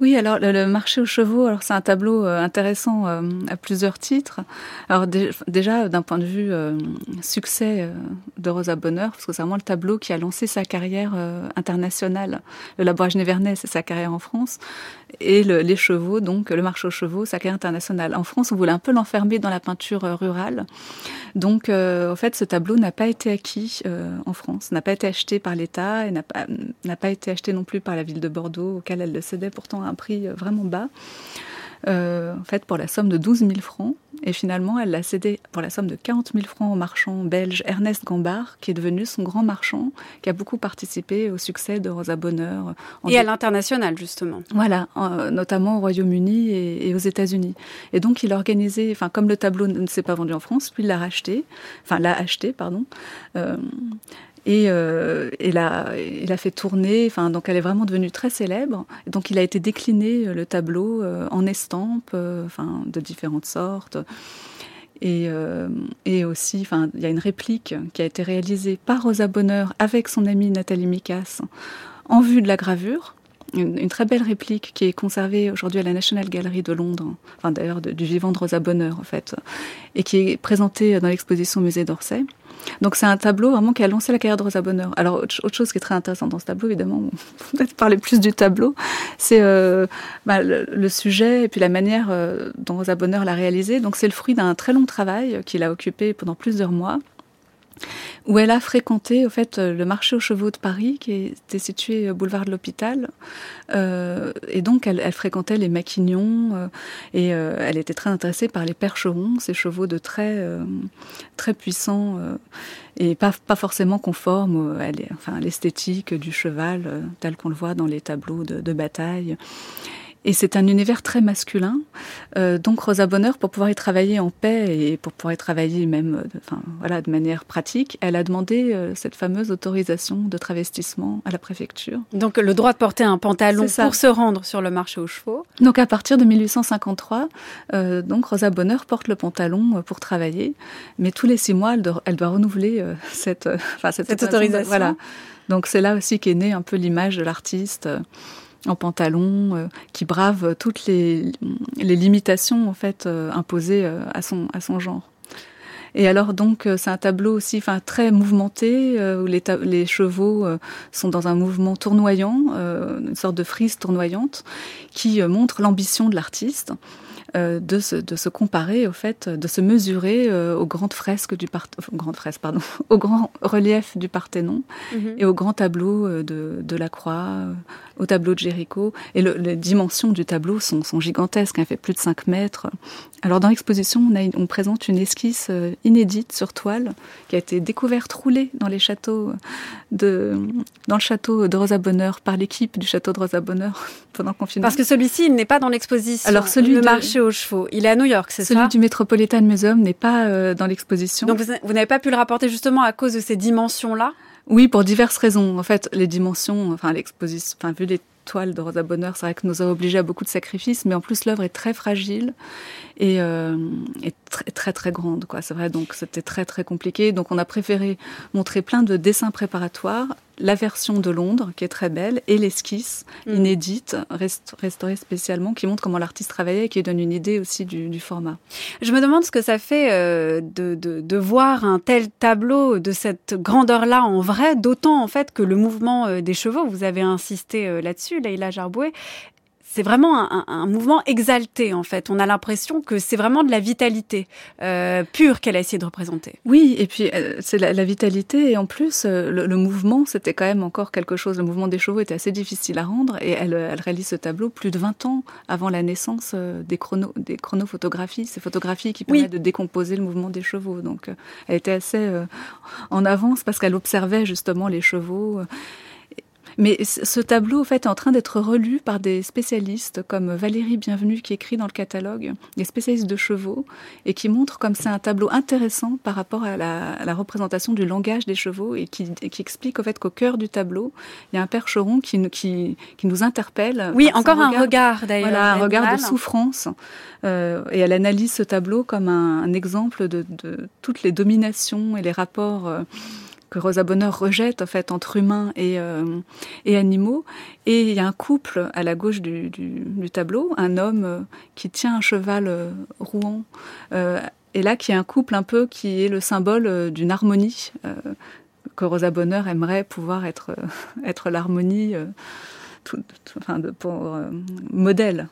Oui, alors le, marché aux chevaux, alors c'est un tableau euh, intéressant euh, à plusieurs titres. Alors déjà d'un point de vue euh, succès de Rosa Bonheur, parce que c'est vraiment le tableau qui a lancé sa carrière internationale. Le labourage Névernet, c'est sa carrière en France, et le, les chevaux, donc le marché aux chevaux, sa carrière internationale. En France, on voulait un peu l'enfermer dans la peinture rurale. Donc, en fait, ce tableau n'a pas été acquis en France, n'a pas été acheté par l'État et n'a pas, n'a pas été acheté non plus par la ville de Bordeaux, auquel elle le cédait pourtant un prix euh, vraiment bas. Euh, en fait, pour la somme de 12 000 francs. Et finalement, elle l'a cédé pour la somme de 40 000 francs au marchand belge Ernest Gambard, qui est devenu son grand marchand, qui a beaucoup participé au succès de Rosa Bonheur. Et à l'international, justement. Voilà, notamment au Royaume-Uni et, aux États-Unis. Et donc, il a organisé, enfin, comme le tableau ne s'est pas vendu en France, puis il l'a racheté, enfin, l'a acheté, pardon. Euh, et, euh, il a fait tourner, enfin, donc elle est vraiment devenue très célèbre. Donc il a été décliné euh, le tableau euh, en estampes, enfin, de différentes sortes. Et, aussi, il y a une réplique qui a été réalisée par Rosa Bonheur avec son amie Nathalie Mikas en vue de la gravure. Une, une, très belle réplique qui est conservée aujourd'hui à la National Gallery de Londres, enfin d'ailleurs du vivant de Rosa Bonheur en fait, et qui est présentée dans l'exposition Musée d'Orsay. Donc c'est un tableau vraiment qui a lancé la carrière de Rosa Bonheur. Alors autre chose qui est très intéressante dans ce tableau, évidemment, <laughs> peut-être parler plus du tableau, c'est euh, bah, le, sujet et puis la manière euh, dont Rosa Bonheur l'a réalisé. Donc c'est le fruit d'un très long travail qu'il a occupé pendant plusieurs mois où elle a fréquenté au fait le marché aux chevaux de Paris qui était situé au boulevard de l'Hôpital. Euh, et donc elle, fréquentait les maquignons euh, et euh, elle était très intéressée par les percherons ces chevaux de très euh, très puissants euh, et pas, pas forcément conformes à enfin, l'esthétique du cheval tel qu'on le voit dans les tableaux de bataille Et c'est un univers très masculin. Euh, donc Rosa Bonheur, pour pouvoir y travailler en paix et pour pouvoir y travailler même, euh, enfin voilà, de manière pratique, elle a demandé euh, cette fameuse autorisation de travestissement à la préfecture. Donc le droit de porter un pantalon pour se rendre sur le marché aux chevaux. Donc à partir de 1853, euh, donc Rosa Bonheur porte le pantalon pour travailler, mais tous les six mois, elle doit, elle doit renouveler <laughs> cette, enfin, cette, cette autorisation. Voilà. Donc c'est là aussi qu'est née un peu l'image de l'artiste en pantalon, euh, qui brave toutes les, les, limitations en fait euh, imposées euh, à son à son genre. Et alors donc c'est un tableau aussi, enfin très mouvementé où les, les chevaux sont dans un mouvement tournoyant, une sorte de frise tournoyante qui montre l'ambition de l'artiste. De, se, de se comparer, au fait, de se mesurer aux grandes fresques du Part... grandes fresques, pardon, <laughs> au grand relief du Parthénon mhm. et au grand tableau de, de la Croix, au tableau de Jéricho. Et le, les dimensions du tableau sont, sont gigantesques, hein, fait plus de 5 mètres. Alors dans l'exposition, on, on, présente une esquisse inédite sur toile qui a été découverte roulée dans les châteaux de, dans le château de Rosa Bonheur par l'équipe du château de Rosa Bonheur <laughs> pendant le confinement. Parce que celui-ci, il n'est pas dans l'exposition. Alors celui le marché aux chevaux. Il est à New York, c'est ça Celui du Metropolitan Museum n'est pas euh, dans l'exposition. Donc vous, n'avez pas pu le rapporter justement à cause de ces dimensions-là? Oui, pour diverses raisons. En fait, les dimensions, enfin l'exposition, enfin vu les toiles de Rosa Bonheur, c'est vrai que nous a obligés à beaucoup de sacrifices, mais en plus l'œuvre est très fragile et, euh, très, très très grande, quoi. C'est vrai, donc c'était très très compliqué. Donc on a préféré montrer plein de dessins préparatoires la version de Londres, qui est très belle, et l'esquisse mm. inédite, restaurée spécialement, qui montre comment l'artiste travaillait et qui donne une idée aussi du, format. Je me demande ce que ça fait euh, de, de, voir un tel tableau de cette grandeur-là en vrai, d'autant en fait que le mouvement euh, des chevaux, vous avez insisté euh, là-dessus, Leïla Jarboué, c'est vraiment un, un, mouvement exalté en fait. On a l'impression que c'est vraiment de la vitalité euh, pure qu'elle a essayé de représenter. Oui, et puis euh, c'est la, la, vitalité et en plus euh, le, le, mouvement c'était quand même encore quelque chose. Le mouvement des chevaux était assez difficile à rendre et elle, elle réalise ce tableau plus de 20 ans avant la naissance euh, des chrono des chronophotographies, ces photographies qui permettent de décomposer le mouvement des chevaux. Donc elle était assez en avance parce qu'elle observait justement les chevaux. Mais ce tableau, en fait, est en train d'être relu par des spécialistes comme Valérie Bienvenue, qui écrit dans le catalogue, des spécialistes de chevaux, et qui montre comme c'est un tableau intéressant par rapport à la, à la, représentation du langage des chevaux, et qui, et qui explique fait qu'au cœur du tableau, il y a un percheron qui, qui, qui nous interpelle. Oui, encore un regard, d'ailleurs. Voilà, un regard de souffrance. Euh, et elle analyse ce tableau comme un, un exemple de, de, toutes les dominations et les rapports. Euh, que Rosa Bonheur rejette en fait entre humains et, euh, et animaux. Et il y a un couple à la gauche du, tableau, un homme euh, qui tient un cheval euh, rouan. Et là, qui est un couple un peu qui est le symbole d'une harmonie que Rosa Bonheur aimerait pouvoir être, être l'harmonie enfin, de, pour modèle.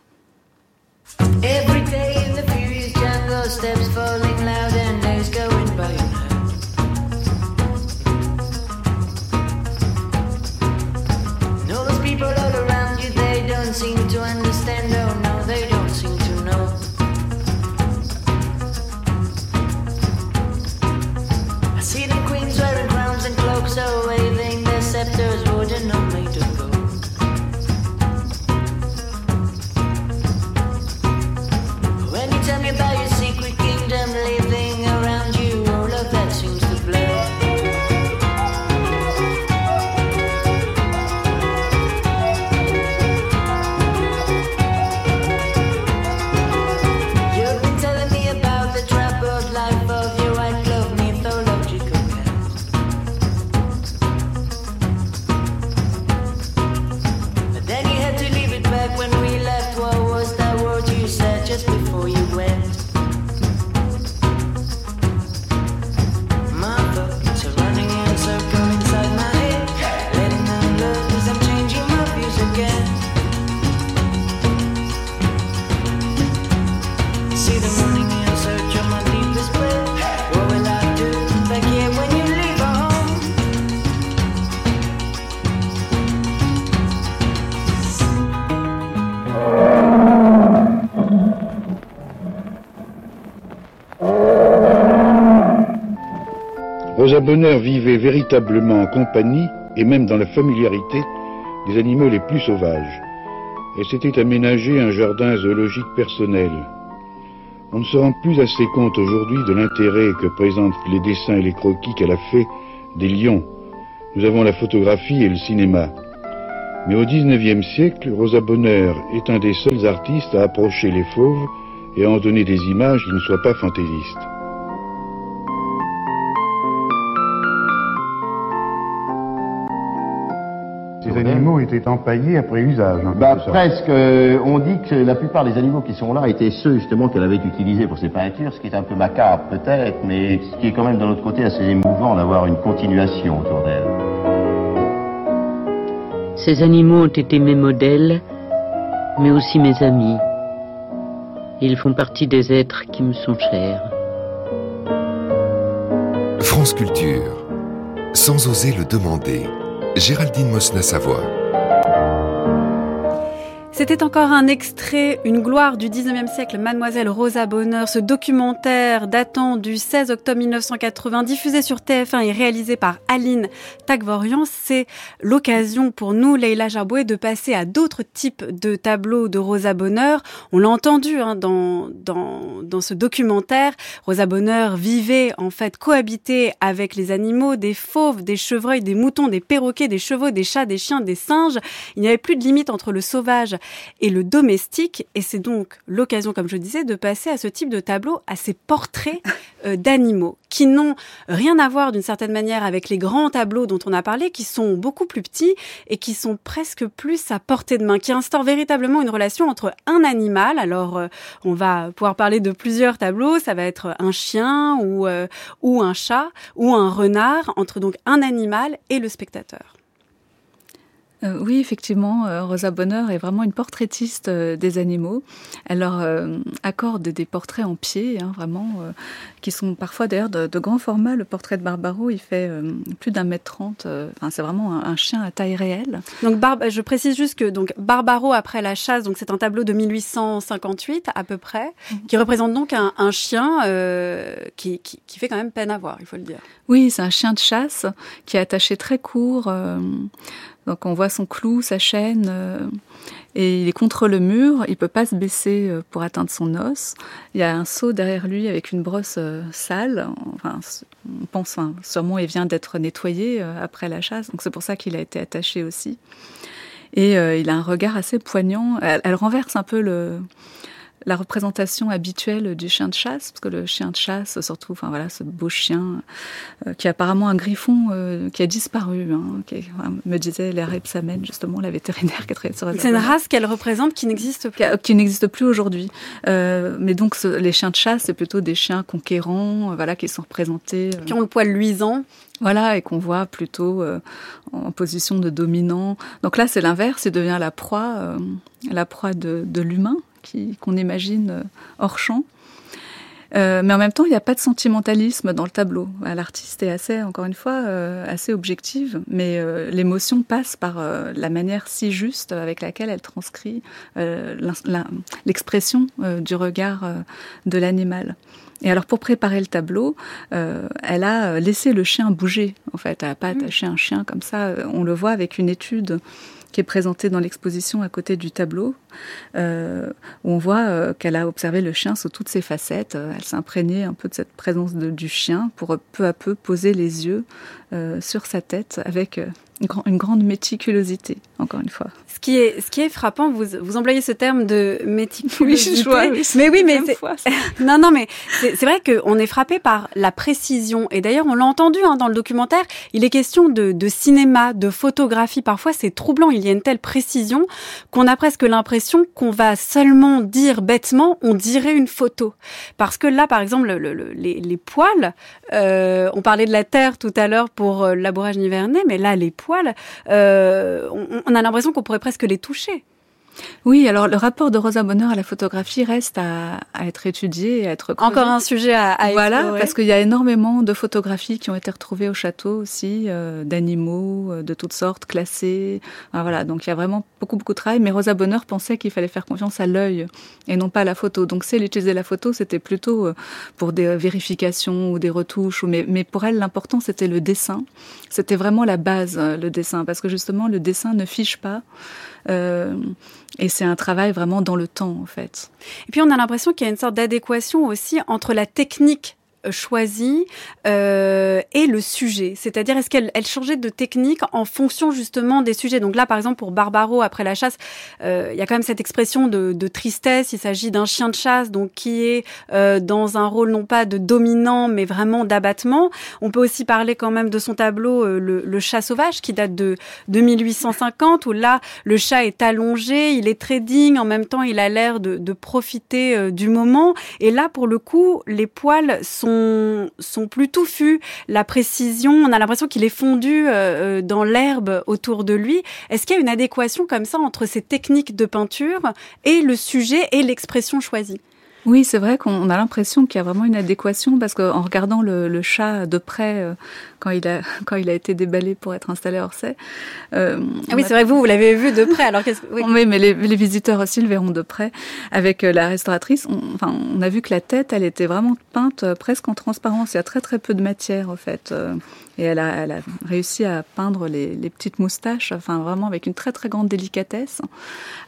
Bonheur vivait véritablement en compagnie et même dans la familiarité des animaux les plus sauvages. elle s'était aménagé un jardin zoologique personnel. On ne se rend plus assez compte aujourd'hui de l'intérêt que présentent les dessins et les croquis qu'elle a fait des lions. Nous avons la photographie et le cinéma. Mais au XIXe siècle, Rosa Bonheur est un des seuls artistes à approcher les fauves et à en donner des images qui ne soient pas fantaisistes. Ces animaux étaient empaillés après usage. Bah, presque. Euh, on dit que la plupart des animaux qui sont là étaient ceux justement qu'elle avait utilisés pour ses peintures, ce qui est un peu macabre peut-être, mais ce qui est quand même d'un autre côté assez émouvant d'avoir une continuation autour d'elle. Ces animaux ont été mes modèles, mais aussi mes amis. Ils font partie des êtres qui me sont chers. France Culture, sans oser le demander. Géraldine Mosna-Savoie. C'était encore un extrait, une gloire du 19e siècle, Mademoiselle Rosa Bonheur, ce documentaire datant du 16 octobre 1980, diffusé sur TF1 et réalisé par Aline Tagvorian. C'est l'occasion pour nous, Leila Jarboué, de passer à d'autres types de tableaux de Rosa Bonheur. On l'a entendu hein, dans, dans, dans ce documentaire. Rosa Bonheur vivait, en fait, cohabiter avec les animaux, des fauves, des chevreuils, des moutons, des perroquets, des chevaux, des chats, des chiens, des singes. Il n'y avait plus de limite entre le sauvage et le domestique. Et c'est donc l'occasion, comme je disais, de passer à ce type de tableau, à ces portraits <laughs> euh, d'animaux qui n'ont rien à voir d'une certaine manière avec les grands tableaux dont on a parlé, qui sont beaucoup plus petits et qui sont presque plus à portée de main, qui instaurent véritablement une relation entre un animal. Alors, euh, on va pouvoir parler de plusieurs tableaux. Ça va être un chien ou, euh, ou un chat ou un renard entre donc un animal et le spectateur. Euh, oui, effectivement, euh, Rosa Bonheur est vraiment une portraitiste euh, des animaux. Elle leur accorde des portraits en pied, hein, vraiment, qui sont parfois d'ailleurs de, de, grand format. Le portrait de Barbaro, il fait plus d'un mètre trente. Enfin, c'est vraiment un, un, chien à taille réelle. Donc, je précise juste que donc Barbaro après la chasse, donc c'est un tableau de 1858 à peu près, mhm. qui représente donc un, un chien qui, qui, qui, fait quand même peine à voir, il faut le dire. Oui, c'est un chien de chasse qui est attaché très court. Donc on voit son clou, sa chaîne, euh, et il est contre le mur, il peut pas se baisser euh, pour atteindre son os. Il y a un seau derrière lui avec une brosse euh, sale. Enfin, on pense, sûrement il vient d'être nettoyé après la chasse, donc c'est pour ça qu'il a été attaché aussi. Et il a un regard assez poignant. elle renverse un peu le, la représentation habituelle du chien de chasse, parce que le chien de chasse, surtout, enfin voilà, ce beau chien euh, qui est apparemment un griffon euh, qui a disparu, hein, qui me disait Léa justement, la vétérinaire qui a sur C'est une race qu'elle représente qui n'existe plus. Qui, n'existe plus aujourd'hui. Euh, mais donc, les chiens de chasse, c'est plutôt des chiens conquérants, voilà, qui sont représentés. qui ont le poil luisant. Voilà, et qu'on voit plutôt en position de dominant. Donc là, c'est l'inverse, il devient la proie, la proie de, de l'humain qu'on imagine euh, hors champ. Euh, mais en même temps, il n'y a pas de sentimentalisme dans le tableau. L'artiste est assez, encore une fois, euh, assez objective, mais l'émotion passe par la manière si juste avec laquelle elle transcrit l'expression du regard de l'animal. Et alors pour préparer le tableau, elle a laissé le chien bouger. En fait, elle n'a pas mmh. attaché un chien comme ça. On le voit avec une étude qui est présentée dans l'exposition à côté du tableau, euh, où on voit euh, qu'elle a observé le chien sous toutes ses facettes. Euh, elle s'imprégnait un peu de cette présence du chien pour peu à peu poser les yeux sur sa tête avec une, grande méticulosité, encore une fois. Ce qui est, ce qui est frappant, vous, vous employez ce terme de méticulosité. Oui, oui, mais oui, mais fois, <laughs> non, non, mais c'est vrai qu'on est frappé par la précision. Et d'ailleurs, on l'a entendu hein, dans le documentaire. Il est question de, de cinéma, de photographie. Parfois, c'est troublant. Il y a une telle précision qu'on a presque l'impression qu'on va seulement dire bêtement, on dirait une photo. Parce que là, par exemple, le, le, les, les, poils, euh, on parlait de la terre tout à l'heure pour euh, labourage nivernais, mais là, les poils, euh, on, on a l'impression qu'on pourrait presque les toucher. Oui, alors le rapport de Rosa Bonheur à la photographie reste à, à être étudié à être creusé. Encore un sujet à, à Voilà, parce qu'il y a énormément de photographies qui ont été retrouvées au château aussi, euh, d'animaux euh, de toutes sortes, classés. Voilà, donc il y a vraiment beaucoup, beaucoup de travail. Mais Rosa Bonheur pensait qu'il fallait faire confiance à l'œil et non pas à la photo. Donc si elle utilisait la photo, c'était plutôt euh, pour des vérifications ou des retouches. Mais, mais pour elle, l'important, c'était le dessin. C'était vraiment la base, le dessin, parce que justement, le dessin ne fiche pas. Euh, Et c'est un travail vraiment dans le temps, en fait. Et puis on a l'impression qu'il y a une sorte d'adéquation aussi entre la technique choisie euh, et le sujet. C'est-à-dire, est-ce qu'elle elle changeait de technique en fonction justement des sujets? Donc là, par exemple, pour Barbaro, après la chasse, euh, il y a quand même cette expression de, de tristesse. Il s'agit d'un chien de chasse, donc qui est euh, dans un rôle non pas de dominant, mais vraiment d'abattement. On peut aussi parler quand même de son tableau, euh, le, le, chat sauvage, qui date de, de 1850, où là, le chat est allongé, il est très digne, en même temps, il a l'air de, de profiter euh, du moment. Et là, pour le coup, les poils sont sont, plus touffus. La précision, on a l'impression qu'il est fondu euh, euh, dans l'herbe autour de lui. Est-ce qu'il y a une adéquation comme ça entre ces techniques de peinture et le sujet et l'expression choisie? Oui, c'est vrai qu'on a l'impression qu'il y a vraiment une adéquation parce qu'en regardant le, le, chat de près euh, quand il a <laughs> quand il a été déballé pour être installé à Orsay. Euh, ah oui, a... c'est vrai que vous vous l'avez vu de près. Alors qu'est-ce oui. <laughs> oui, mais les, les, visiteurs aussi le verront de près avec euh, la restauratrice. On, enfin, on a vu que la tête, elle était vraiment peinte presque en transparence. Il y a très très peu de matière en fait. Et elle a, elle a réussi à peindre les, les, petites moustaches, enfin vraiment avec une très très grande délicatesse.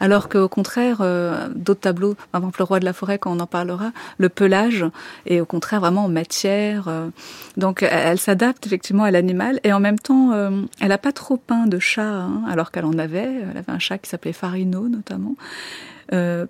Alors qu'au contraire, euh, d'autres tableaux, par exemple le roi de la forêt, quand on en parlera, le pelage est au contraire vraiment en matière. Euh, donc elle, s'adapte effectivement à l'animal et en même temps, euh, elle n'a pas trop peint de chat, hein, alors qu'elle en avait. Elle avait un chat qui s'appelait Farino notamment. Euh,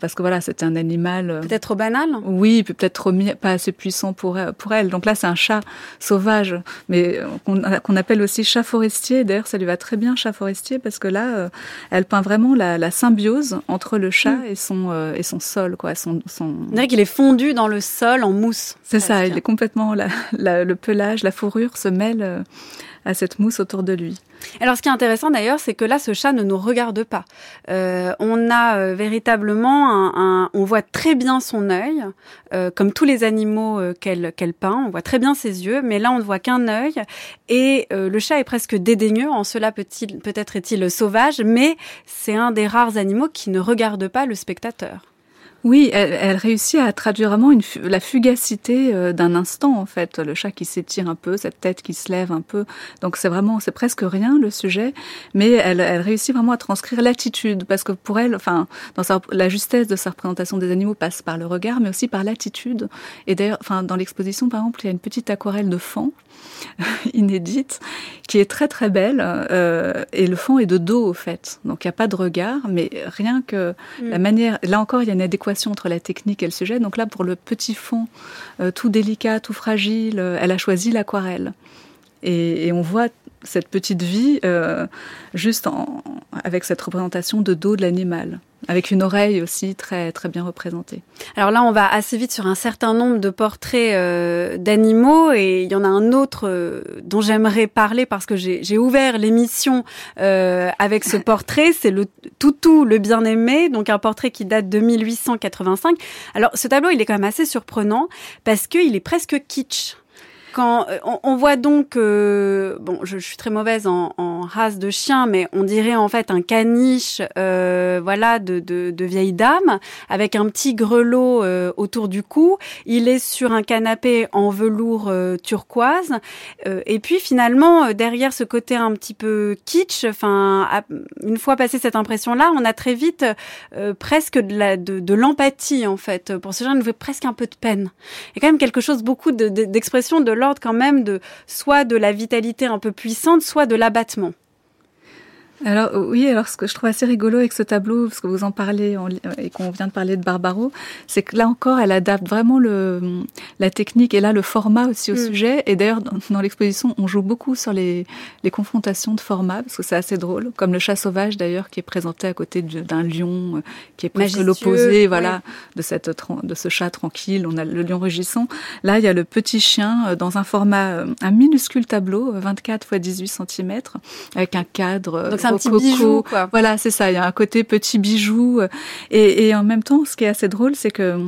parce que voilà, c'était un animal. Euh, peut-être trop banal. Oui, peut-être trop pas assez puissant pour elle, pour elle. Donc là, c'est un chat sauvage, mais qu'on qu appelle aussi chat forestier. D'ailleurs, ça lui va très bien, chat forestier, parce que là, euh, elle peint vraiment la, la, symbiose entre le chat mm. et son euh, et son sol, quoi. Son, son... On dirait qu'il est fondu dans le sol en mousse. C'est ça. Il est complètement la, la, le pelage, la fourrure se mêle à cette mousse autour de lui. Alors, ce qui est intéressant d'ailleurs, c'est que là, ce chat ne nous regarde pas. Euh, on a euh, véritablement un, un, on voit très bien son œil, euh, comme tous les animaux euh, qu'elle qu'elle peint. On voit très bien ses yeux, mais là, on ne voit qu'un œil. Et euh, le chat est presque dédaigneux. En cela, peut-être est-il sauvage, mais c'est un des rares animaux qui ne regarde pas le spectateur. Oui, elle, elle, réussit à traduire vraiment une, la fugacité euh, d'un instant en fait, le chat qui s'étire un peu, cette tête qui se lève un peu. Donc c'est vraiment, c'est presque rien le sujet, mais elle, elle réussit vraiment à transcrire l'attitude parce que pour elle, enfin, dans sa, la justesse de sa représentation des animaux passe par le regard, mais aussi par l'attitude. Et d'ailleurs, enfin, dans l'exposition par exemple, il y a une petite aquarelle de fond <laughs> inédite qui est très très belle euh, et le fond est de dos au fait, donc il n'y a pas de regard, mais rien que mm. la manière, là encore il y a une adéquation entre la technique et le sujet. Donc là, pour le petit fond, euh, tout délicat, tout fragile, euh, elle a choisi l'aquarelle. Et, et, on voit cette petite vie euh, juste en, avec cette représentation de dos de l'animal avec une oreille aussi très très bien représentée. Alors là, on va assez vite sur un certain nombre de portraits euh, d'animaux et il y en a un autre euh, dont j'aimerais parler parce que j'ai ouvert l'émission euh, avec ce <laughs> portrait. C'est le Toutou, le bien-aimé, donc un portrait qui date de 1885. Alors ce tableau, il est quand même assez surprenant parce qu'il est presque kitsch quand euh, on, on voit donc, euh, bon, je, je, suis très mauvaise en, en, race de chien, mais on dirait en fait un caniche, euh, voilà, de, de, de, vieille dame, avec un petit grelot euh, autour du cou. Il est sur un canapé en velours euh, turquoise, euh, et puis finalement derrière ce côté un petit peu kitsch, enfin, une fois passé cette impression-là, on a très vite presque de la de, de l'empathie en fait pour ce genre, on fait presque un peu de peine. Il y a quand même quelque chose beaucoup d'expression de, de quand même de soit de la vitalité un peu puissante, soit de l'abattement. Alors oui, alors ce que je trouve assez rigolo avec ce tableau, parce que vous en parlez en, et qu'on vient de parler de Barbaro, c'est que là encore, elle adapte vraiment le, la technique et là le format aussi au mm. sujet. Et d'ailleurs, dans, dans l'exposition, on joue beaucoup sur les, les confrontations de format, parce que c'est assez drôle, comme le chat sauvage d'ailleurs, qui est présenté à côté d'un lion, euh, qui est presque l'opposé, voilà, ouais. de cette de ce chat tranquille. On a le lion rugissant. Là, il y a le petit chien euh, dans un format, euh, un minuscule tableau, 24 x 18 cm, avec un cadre. Donc, un petit bijou, quoi. Voilà, c'est ça. Il y a un côté petit bijou. Et, et en même temps, ce qui est assez drôle, c'est que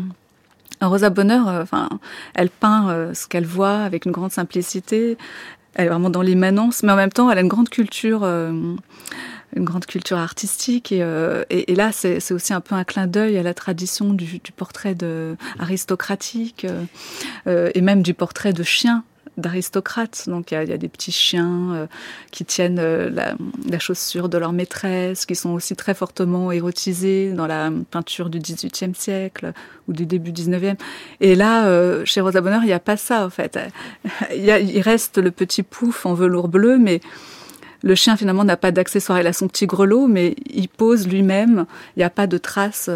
Rosa Bonheur, euh, enfin, elle peint euh, ce qu'elle voit avec une grande simplicité. Elle est vraiment dans l'immanence, mais en même temps, elle a une grande culture. Euh, une grande culture artistique et, euh, et, et là c'est aussi un peu un clin d'œil à la tradition du, du portrait de aristocratique euh, et même du portrait de chien d'aristocrates. Donc il y, a des petits chiens qui tiennent la, la, chaussure de leur maîtresse, qui sont aussi très fortement érotisés dans la peinture du XVIIIe siècle ou du début 19e. Et là, chez Rosa Bonheur, il n'y a pas ça en fait. <laughs> Il, il reste le petit pouf en velours bleu, mais le chien finalement n'a pas d'accessoire. Il a son petit grelot, mais il pose lui-même. Il n'y a pas de traces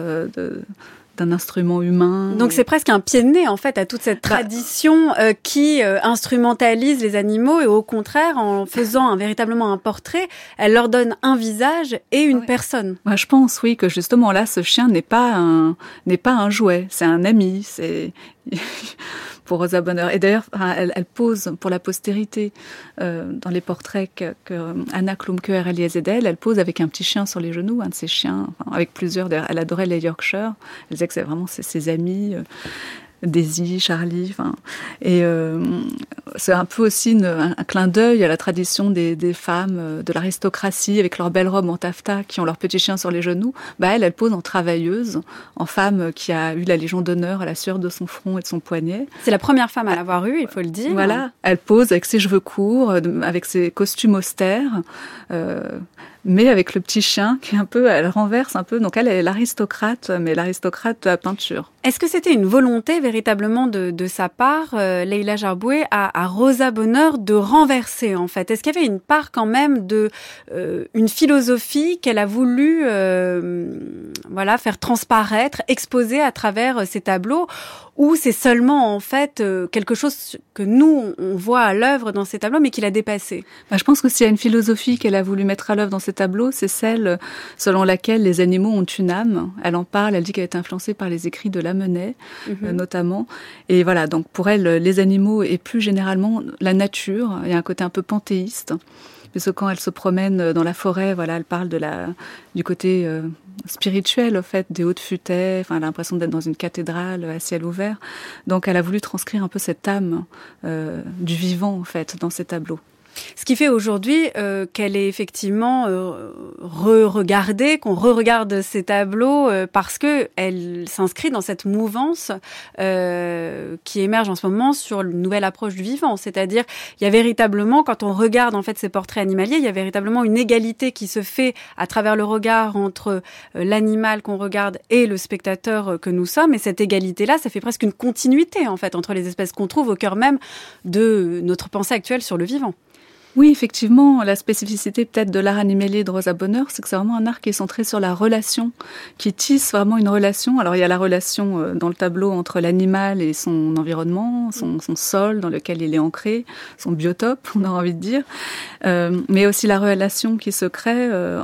d'un instrument humain. Donc c'est presque un pied de nez en fait à toute cette bah, tradition euh, qui euh, instrumentalise les animaux et au contraire en faisant un, véritablement un portrait, elle leur donne un visage et une personne. Moi je pense oui que justement là ce chien n'est pas un n'est pas un jouet, c'est un ami, c'est pour Rosa Bonheur. Et d'ailleurs, elle, pose pour la postérité euh, dans les portraits que, que Anna Klumke d'elle. Elle pose avec un petit chien sur les genoux, un de ses chiens, avec plusieurs. Elle adorait les Yorkshire. Elle disait que c'est vraiment ses, amis. Daisy, Charlie, et euh, c'est un peu aussi un, clin d'œil à la tradition des, femmes euh, de l'aristocratie avec leurs belles robes en taffetas qui ont leurs petits chiens sur les genoux. Bah elle, elle pose en travailleuse, en femme qui a eu la Légion d'honneur à la sueur de son front et de son poignet. C'est la première femme à l'avoir eu, il faut le dire. Voilà, elle pose avec ses cheveux courts, euh, avec ses costumes austères mais avec le petit chien qui est un peu, elle renverse un peu. Donc elle est l'aristocrate, mais l'aristocrate de la peinture. Est-ce que c'était une volonté véritablement de, de sa part, euh, Leila Jarboué, à, à, Rosa Bonheur de renverser en fait? Est-ce qu'il y avait une part quand même de euh, une philosophie qu'elle a voulu, euh, voilà, faire transparaître, exposer à travers ses tableaux? Ou c'est seulement en fait euh, quelque chose que nous on voit à l'œuvre dans ces tableaux mais qu'il a dépassé? Bah, Je pense que s'il y a une philosophie qu'elle a voulu mettre à l'œuvre dans ces tableaux, c'est celle selon laquelle les animaux ont une âme. Elle en parle, elle dit qu'elle est influencée par les écrits de Lamennais mhm. euh, notamment. Et voilà, donc pour elle, les animaux et plus généralement la nature, il y a un côté un peu panthéiste parce que quand elle se promène dans la forêt, voilà, elle parle de la, du côté euh, spirituel, au fait, des hautes futaies. Enfin, elle a l'impression d'être dans une cathédrale à ciel ouvert. Donc, elle a voulu transcrire un peu cette âme euh, du vivant, en fait, dans ses tableaux. Ce qui fait aujourd'hui euh, qu'elle est effectivement euh, re-regardée, qu'on re-regarde ses tableaux euh, parce que elle s'inscrit dans cette mouvance euh, qui émerge en ce moment sur une nouvelle approche du vivant. C'est-à-dire, il y a véritablement, quand on regarde en fait ces portraits animaliers, il y a véritablement une égalité qui se fait à travers le regard entre l'animal qu'on regarde et le spectateur que nous sommes. Et cette égalité-là, ça fait presque une continuité en fait entre les espèces qu'on trouve au cœur même de notre pensée actuelle sur le vivant. Oui, effectivement, la spécificité peut-être de l'art animalier de Rosa Bonheur, c'est que c'est vraiment un art qui est centré sur la relation, qui tisse vraiment une relation. Alors il y a la relation euh, dans le tableau entre l'animal et son environnement, son, sol dans lequel il est ancré, son biotope, <laughs> on a envie de dire, euh, mais aussi la relation qui se crée euh,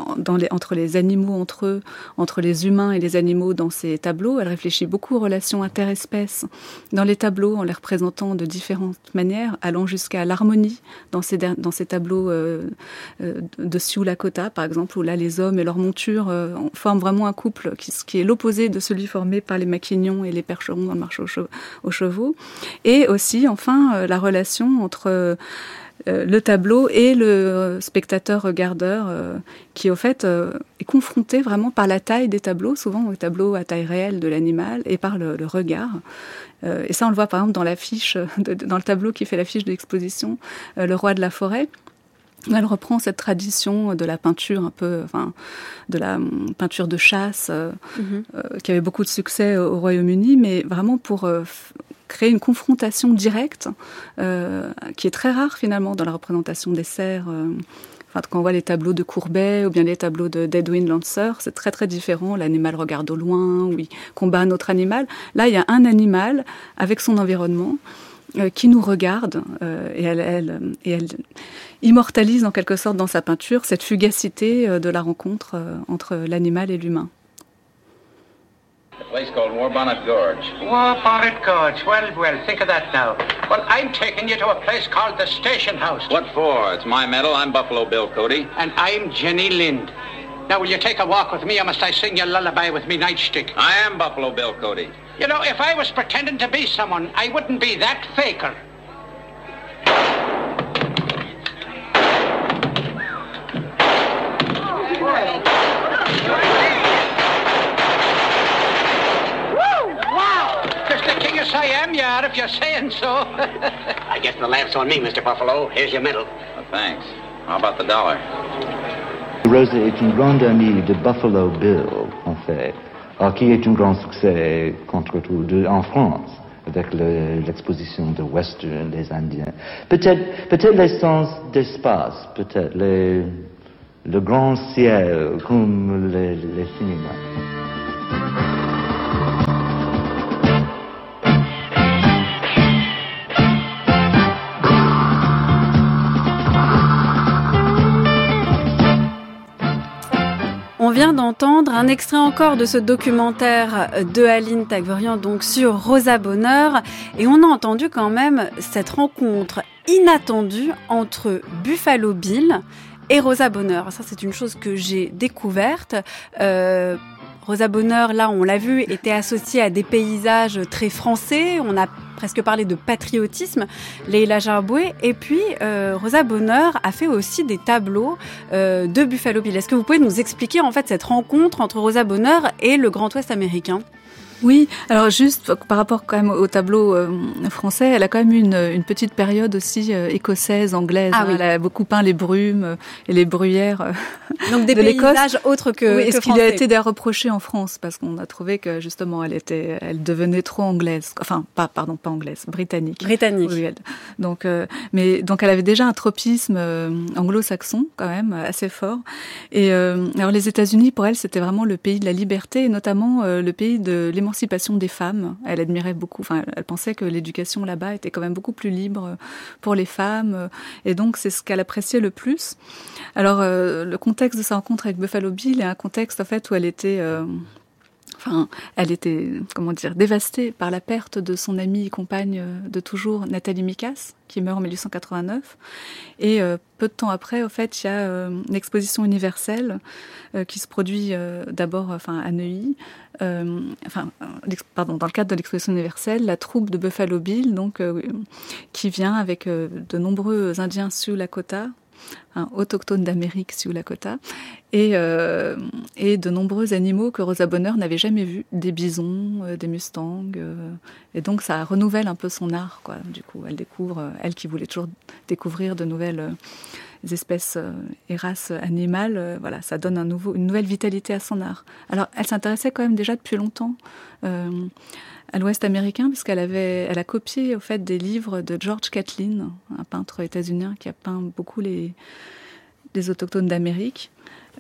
entre les animaux entre eux, entre les humains et les animaux dans ces tableaux. Elle réfléchit beaucoup aux relations interespèces dans les tableaux en les représentant de différentes manières, allant jusqu'à l'harmonie dans ces, dans ces tableaux euh, euh, de Sioux Lakota, par exemple, où là, les hommes et leurs montures euh, forment vraiment un couple qui, est l'opposé de celui formé par les maquignons et les percherons dans le marché aux, chevaux. Et aussi, enfin, la relation entre le tableau et le spectateur regardeur qui au fait est confronté vraiment par la taille des tableaux, souvent au tableau à taille réelle de l'animal et par le, le regard. Euh, et ça, on le voit par exemple dans l'affiche, dans le tableau qui fait l'affiche de l'exposition, euh, Le roi de la forêt. Elle reprend cette tradition de la peinture un peu, enfin, de la peinture de chasse, euh, mhm. qui avait beaucoup de succès au Royaume-Uni, mais vraiment pour créer une confrontation directe, qui est très rare finalement dans la représentation des cerfs quand on voit les tableaux de Courbet ou bien les tableaux d'Edwin Lancer, c'est très très différent. L'animal regarde au loin, ou il combat un autre animal. Là, il y a un animal avec son environnement euh, qui nous regarde euh, et, elle, et elle immortalise en quelque sorte dans sa peinture cette fugacité euh, de la rencontre entre l'animal et l'humain. A place called Warbonnet Gorge. Warbonnet Gorge. Well, well, think of that now. Well, I'm taking you to a place called the Station House. What for? It's my medal. I'm Buffalo Bill Cody. And I'm Jenny Lind. Now, will you take a walk with me, or must I sing your lullaby with me nightstick? I am Buffalo Bill Cody. You know, if I was pretending to be someone, I wouldn't be that faker. Yes, I am, yeah. are if you're saying so. <laughs> I guess the laugh's on me, Mr. Buffalo. Here's your medal. Well, thanks. How about the dollar? Rose est une grande amie de Buffalo Bill, en fait, alors, qui est un grand succès contre tout en France avec le- l'exposition de western des Indiens. Peut-être, peut-être les sens d'espace, peut-être le grand ciel comme les, les cinémas. Vient d'entendre un extrait encore de ce documentaire de Aline Tagverian, donc sur Rosa Bonheur, et on a entendu quand même cette rencontre inattendue entre Buffalo Bill et Rosa Bonheur. Ça, c'est une chose que j'ai découverte. Euh, Rosa Bonheur, là, on l'a vu, était associée à des paysages très français. On a presque parlé de patriotisme. Leila Jarboué. Et puis, euh, Rosa Bonheur a fait aussi des tableaux euh, de Buffalo Bill. Est-ce que vous pouvez nous expliquer en fait cette rencontre entre Rosa Bonheur et le Grand Ouest américain? Oui, alors juste par rapport quand même au tableau euh, français, elle a quand même eu une, une petite période aussi euh, écossaise, anglaise. Ah hein. oui. Elle a beaucoup peint les brumes euh, et les bruyères <laughs> Donc des de paysages autres que, Oui, que ce qui lui a été d'ailleurs reproché en France parce qu'on a trouvé que justement elle était, elle devenait trop anglaise. Enfin, pas pardon, pas anglaise, britannique. britannique. Oui, elle- donc, euh, mais donc elle avait déjà un tropisme euh, anglo-saxon quand même assez fort. Et euh, alors les États-Unis pour elle c'était vraiment le pays de la liberté et notamment euh, le pays de l'émancipation des femmes. Elle admirait beaucoup. Enfin, elle pensait que l'éducation là-bas était quand même beaucoup plus libre pour les femmes euh, et donc c'est ce qu'elle appréciait le plus. Alors euh, le contexte de sa rencontre avec Buffalo Bill est un contexte en fait où elle était euh, Elle était, comment dire, dévastée par la perte de son amie et compagne euh, de toujours, Nathalie Mikas, qui meurt en 1889. Et euh, peu de temps après, au fait, il y a euh, une exposition universelle qui se produit d'abord enfin, à Neuilly. Enfin, dans le cadre de l'exposition universelle, la troupe de Buffalo Bill, qui vient avec de nombreux Indiens Sioux Lakota, hein, autochtones d'Amérique Sioux Lakota, et, euh, et de nombreux animaux que Rosa Bonheur n'avait jamais vus, des bisons, euh, des mustangs, euh, et donc ça renouvelle un peu son art, quoi. Du coup, elle découvre, elle qui voulait toujours découvrir de nouvelles espèces euh, et races animales, euh, voilà, ça donne nouveau, une nouvelle vitalité à son art. Alors, elle s'intéressait quand même déjà depuis longtemps. euh, à l'Ouest américain, puisqu'elle avait, elle a copié au fait des livres de George Catlin, un peintre états-unien qui a peint beaucoup les, les autochtones d'Amérique.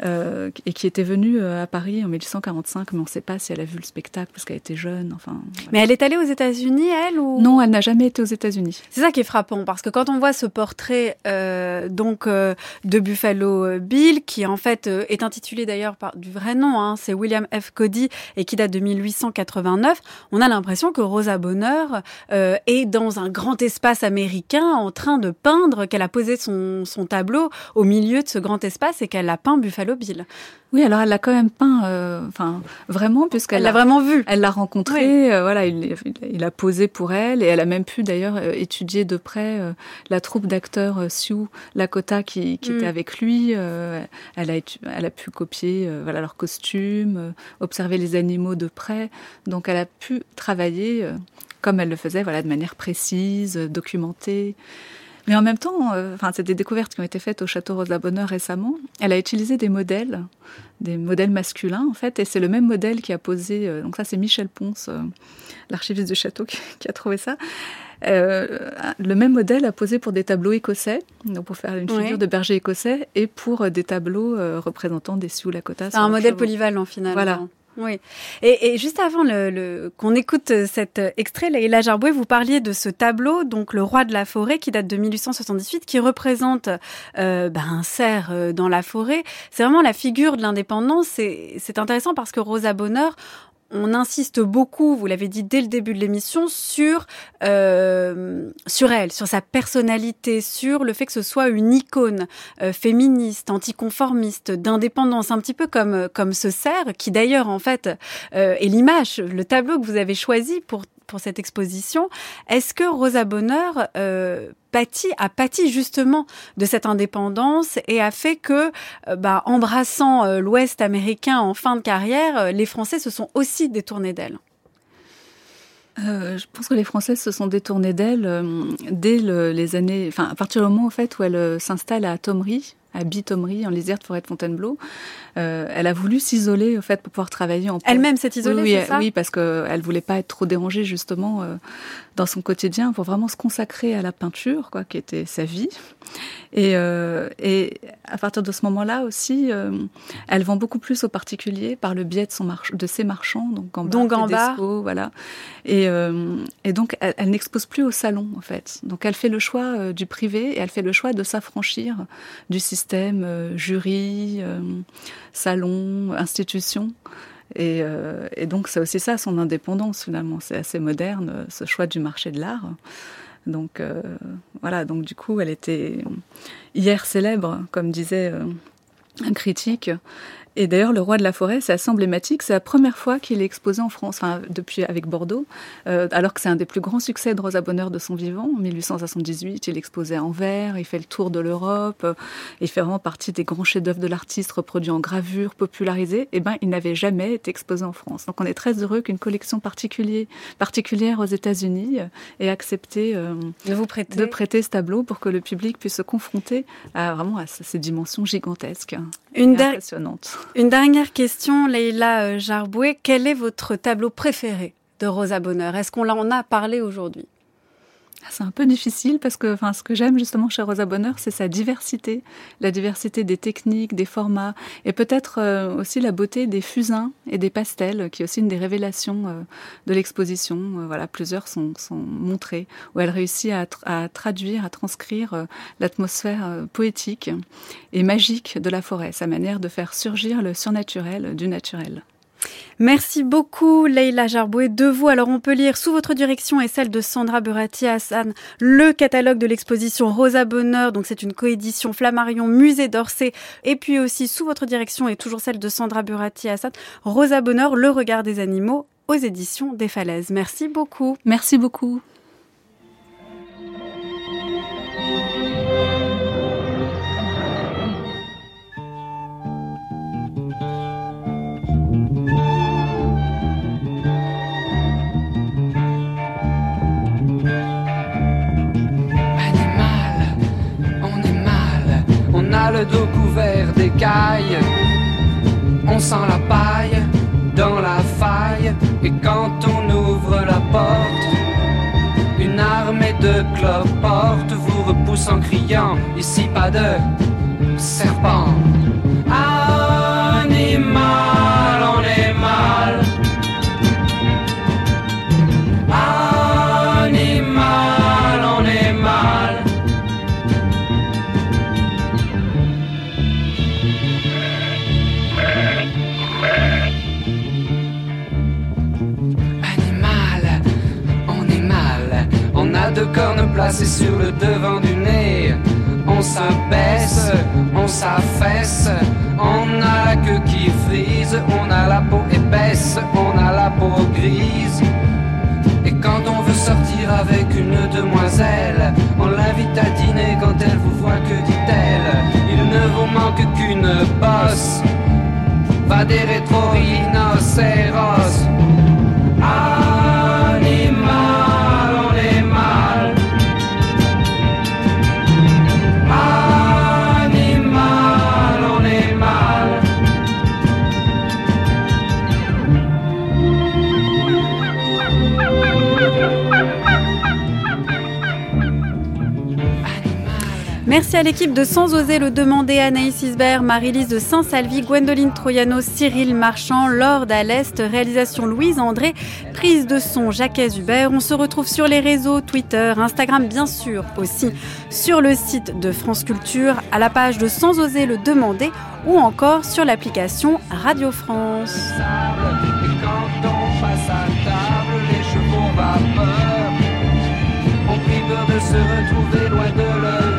Euh, et qui était venue euh, à Paris en 1845, mais on ne sait pas si elle a vu le spectacle parce qu'elle était jeune. Enfin, voilà. Mais elle est allée aux États-Unis, elle ou? Non, elle n'a jamais été aux États-Unis. C'est ça qui est frappant parce que quand on voit ce portrait euh, donc euh, de Buffalo Bill qui en fait est intitulé d'ailleurs par du vrai nom, hein, c'est William F. Cody et qui date de 1889, on a l'impression que Rosa Bonheur est dans un grand espace américain en train de peindre, qu'elle a posé son, son tableau au milieu de ce grand espace et qu'elle a peint Buffalo Oui, alors elle l'a quand même peint, euh, enfin vraiment, puisqu'elle Elle l'a vraiment vu. Elle l'a rencontré, euh, voilà, il, il a posé pour elle et elle a même pu d'ailleurs euh, étudier de près euh, la troupe d'acteurs Sioux Lakota qui, qui Mm. était avec lui. elle, a, elle a pu copier voilà leurs costumes, observer les animaux de près. Donc elle a pu travailler comme elle le faisait, voilà, de manière précise, documentée. Mais en même temps, euh, enfin, c'est des découvertes qui ont été faites au château Rosa Bonheur récemment. Elle a utilisé des modèles, des modèles masculins en fait, et c'est le même modèle qui a posé. euh, donc ça, c'est Michel Ponce, euh, l'archiviste du château, <laughs> qui, qui a trouvé ça. Euh, le même modèle a posé pour des tableaux écossais, donc pour faire une figure de berger écossais, et pour des tableaux euh, représentant des Sioux Lakota. C'est un modèle chameau. polyvalent finalement. Voilà. Oui. Et, et juste avant le, le- qu'on écoute cet extrait, Leïla Jarboué, vous parliez de ce tableau, donc le roi de la forêt, qui date de 1878, qui représente euh, ben, un cerf euh, dans la forêt. C'est vraiment la figure de l'indépendance. C'est intéressant parce que Rosa Bonheur, on insiste beaucoup, vous l'avez dit dès le début de l'émission, sur euh, sur elle, sur sa personnalité, sur le fait que ce soit une icône euh, féministe, anticonformiste, d'indépendance, un petit peu comme comme ce cerf, qui d'ailleurs en fait euh, est l'image, le tableau que vous avez choisi pour pour cette exposition. Est-ce que Rosa Bonheur a pâti justement de cette indépendance et a fait que, euh, bah, embrassant euh, l'Ouest américain en fin de carrière, euh, les Français se sont aussi détournés d'elle. Je pense que les Françaises se sont détournées d'elle dès les années, enfin à partir du moment où elle s'installe à Thomery, à Bitomery, en lisière de forêt de Fontainebleau. Euh, elle a voulu s'isoler au fait pour pouvoir travailler en Elle-même s'est isolée, oui, c'est ça Oui, parce qu'elle voulait pas être trop dérangée justement euh, dans son quotidien pour vraiment se consacrer à la peinture, quoi, qui était sa vie. Et, euh, et à partir de ce moment-là aussi, elle vend beaucoup plus aux particuliers par le biais de, son march de ses marchands, donc en donc en bas. voilà. Et, et donc elle, elle n'expose plus au salon en fait. Donc elle fait le choix du privé et elle fait le choix de s'affranchir du système euh, jury, euh, salon, institution. Et, euh, et, donc c'est aussi ça son indépendance finalement. C'est assez moderne ce choix du marché de l'art. Donc voilà, donc du coup elle était hier célèbre, comme disait un critique. Et d'ailleurs, le roi de la forêt, c'est assez emblématique. C'est la première fois qu'il est exposé en France, enfin, depuis avec Bordeaux, euh, alors que c'est un des plus grands succès de Rosa Bonheur de son vivant. En 1878, il est exposé à Anvers, il fait le tour de l'Europe, il fait vraiment partie des grands chefs-d'œuvre de l'artiste reproduits en gravure, popularisés. Et eh ben, il n'avait jamais été exposé en France. Donc, on est très heureux qu'une collection particulière aux États-Unis ait accepté euh, de vous prêter. de prêter ce tableau pour que le public puisse se confronter à vraiment à ces dimensions gigantesques, Une impressionnantes. Une dernière question, Leïla Jarboué. Quel est votre tableau préféré de Rosa Bonheur? Est-ce qu'on en a parlé aujourd'hui? C'est un peu difficile parce que enfin, ce que j'aime justement chez Rosa Bonheur, c'est sa diversité, la diversité des techniques, des formats, et peut-être euh, aussi la beauté des fusains et des pastels, qui est aussi une des révélations euh, de l'exposition. Euh, voilà, plusieurs sont, sont montrés, où elle réussit à, tra à traduire, à transcrire l'atmosphère poétique et magique de la forêt, sa manière de faire surgir le surnaturel du naturel. Merci beaucoup Leïla Jarboué de vous. Alors on peut lire sous votre direction et celle de Sandra Burati Hassan le catalogue de l'exposition Rosa Bonheur. Donc c'est une coédition Flammarion Musée d'Orsay et puis aussi sous votre direction et toujours celle de Sandra Burati Hassan Rosa Bonheur le regard des animaux aux éditions des Falaises. Merci beaucoup. Merci beaucoup. Le dos couvert d'écailles. On sent la paille dans la faille. Et quand on ouvre la porte, une armée de cloportes vous repousse en criant Ici pas de serpent. Sur le devant du nez. On s'abaisse, on s'affaisse, on a la queue qui frise, on a la peau épaisse, on a la peau grise. Et quand on veut sortir avec une demoiselle, on l'invite à dîner quand elle vous voit, que dit-elle? Il ne vous manque qu'une bosse, va des rétro-rhinocéros. À l'équipe de Sans oser le demander, Anaïs Isbert, Marie-Lise de Saint-Salvi, Gwendoline Troyano, Cyril Marchand, Lord à l'Est, réalisation Louise André, prise de son Jacques Hubert. On se retrouve sur les réseaux Twitter, Instagram bien sûr, aussi sur le site de France Culture, à la page de Sans oser le demander ou encore sur l'application Radio France. On de se retrouver loin de leur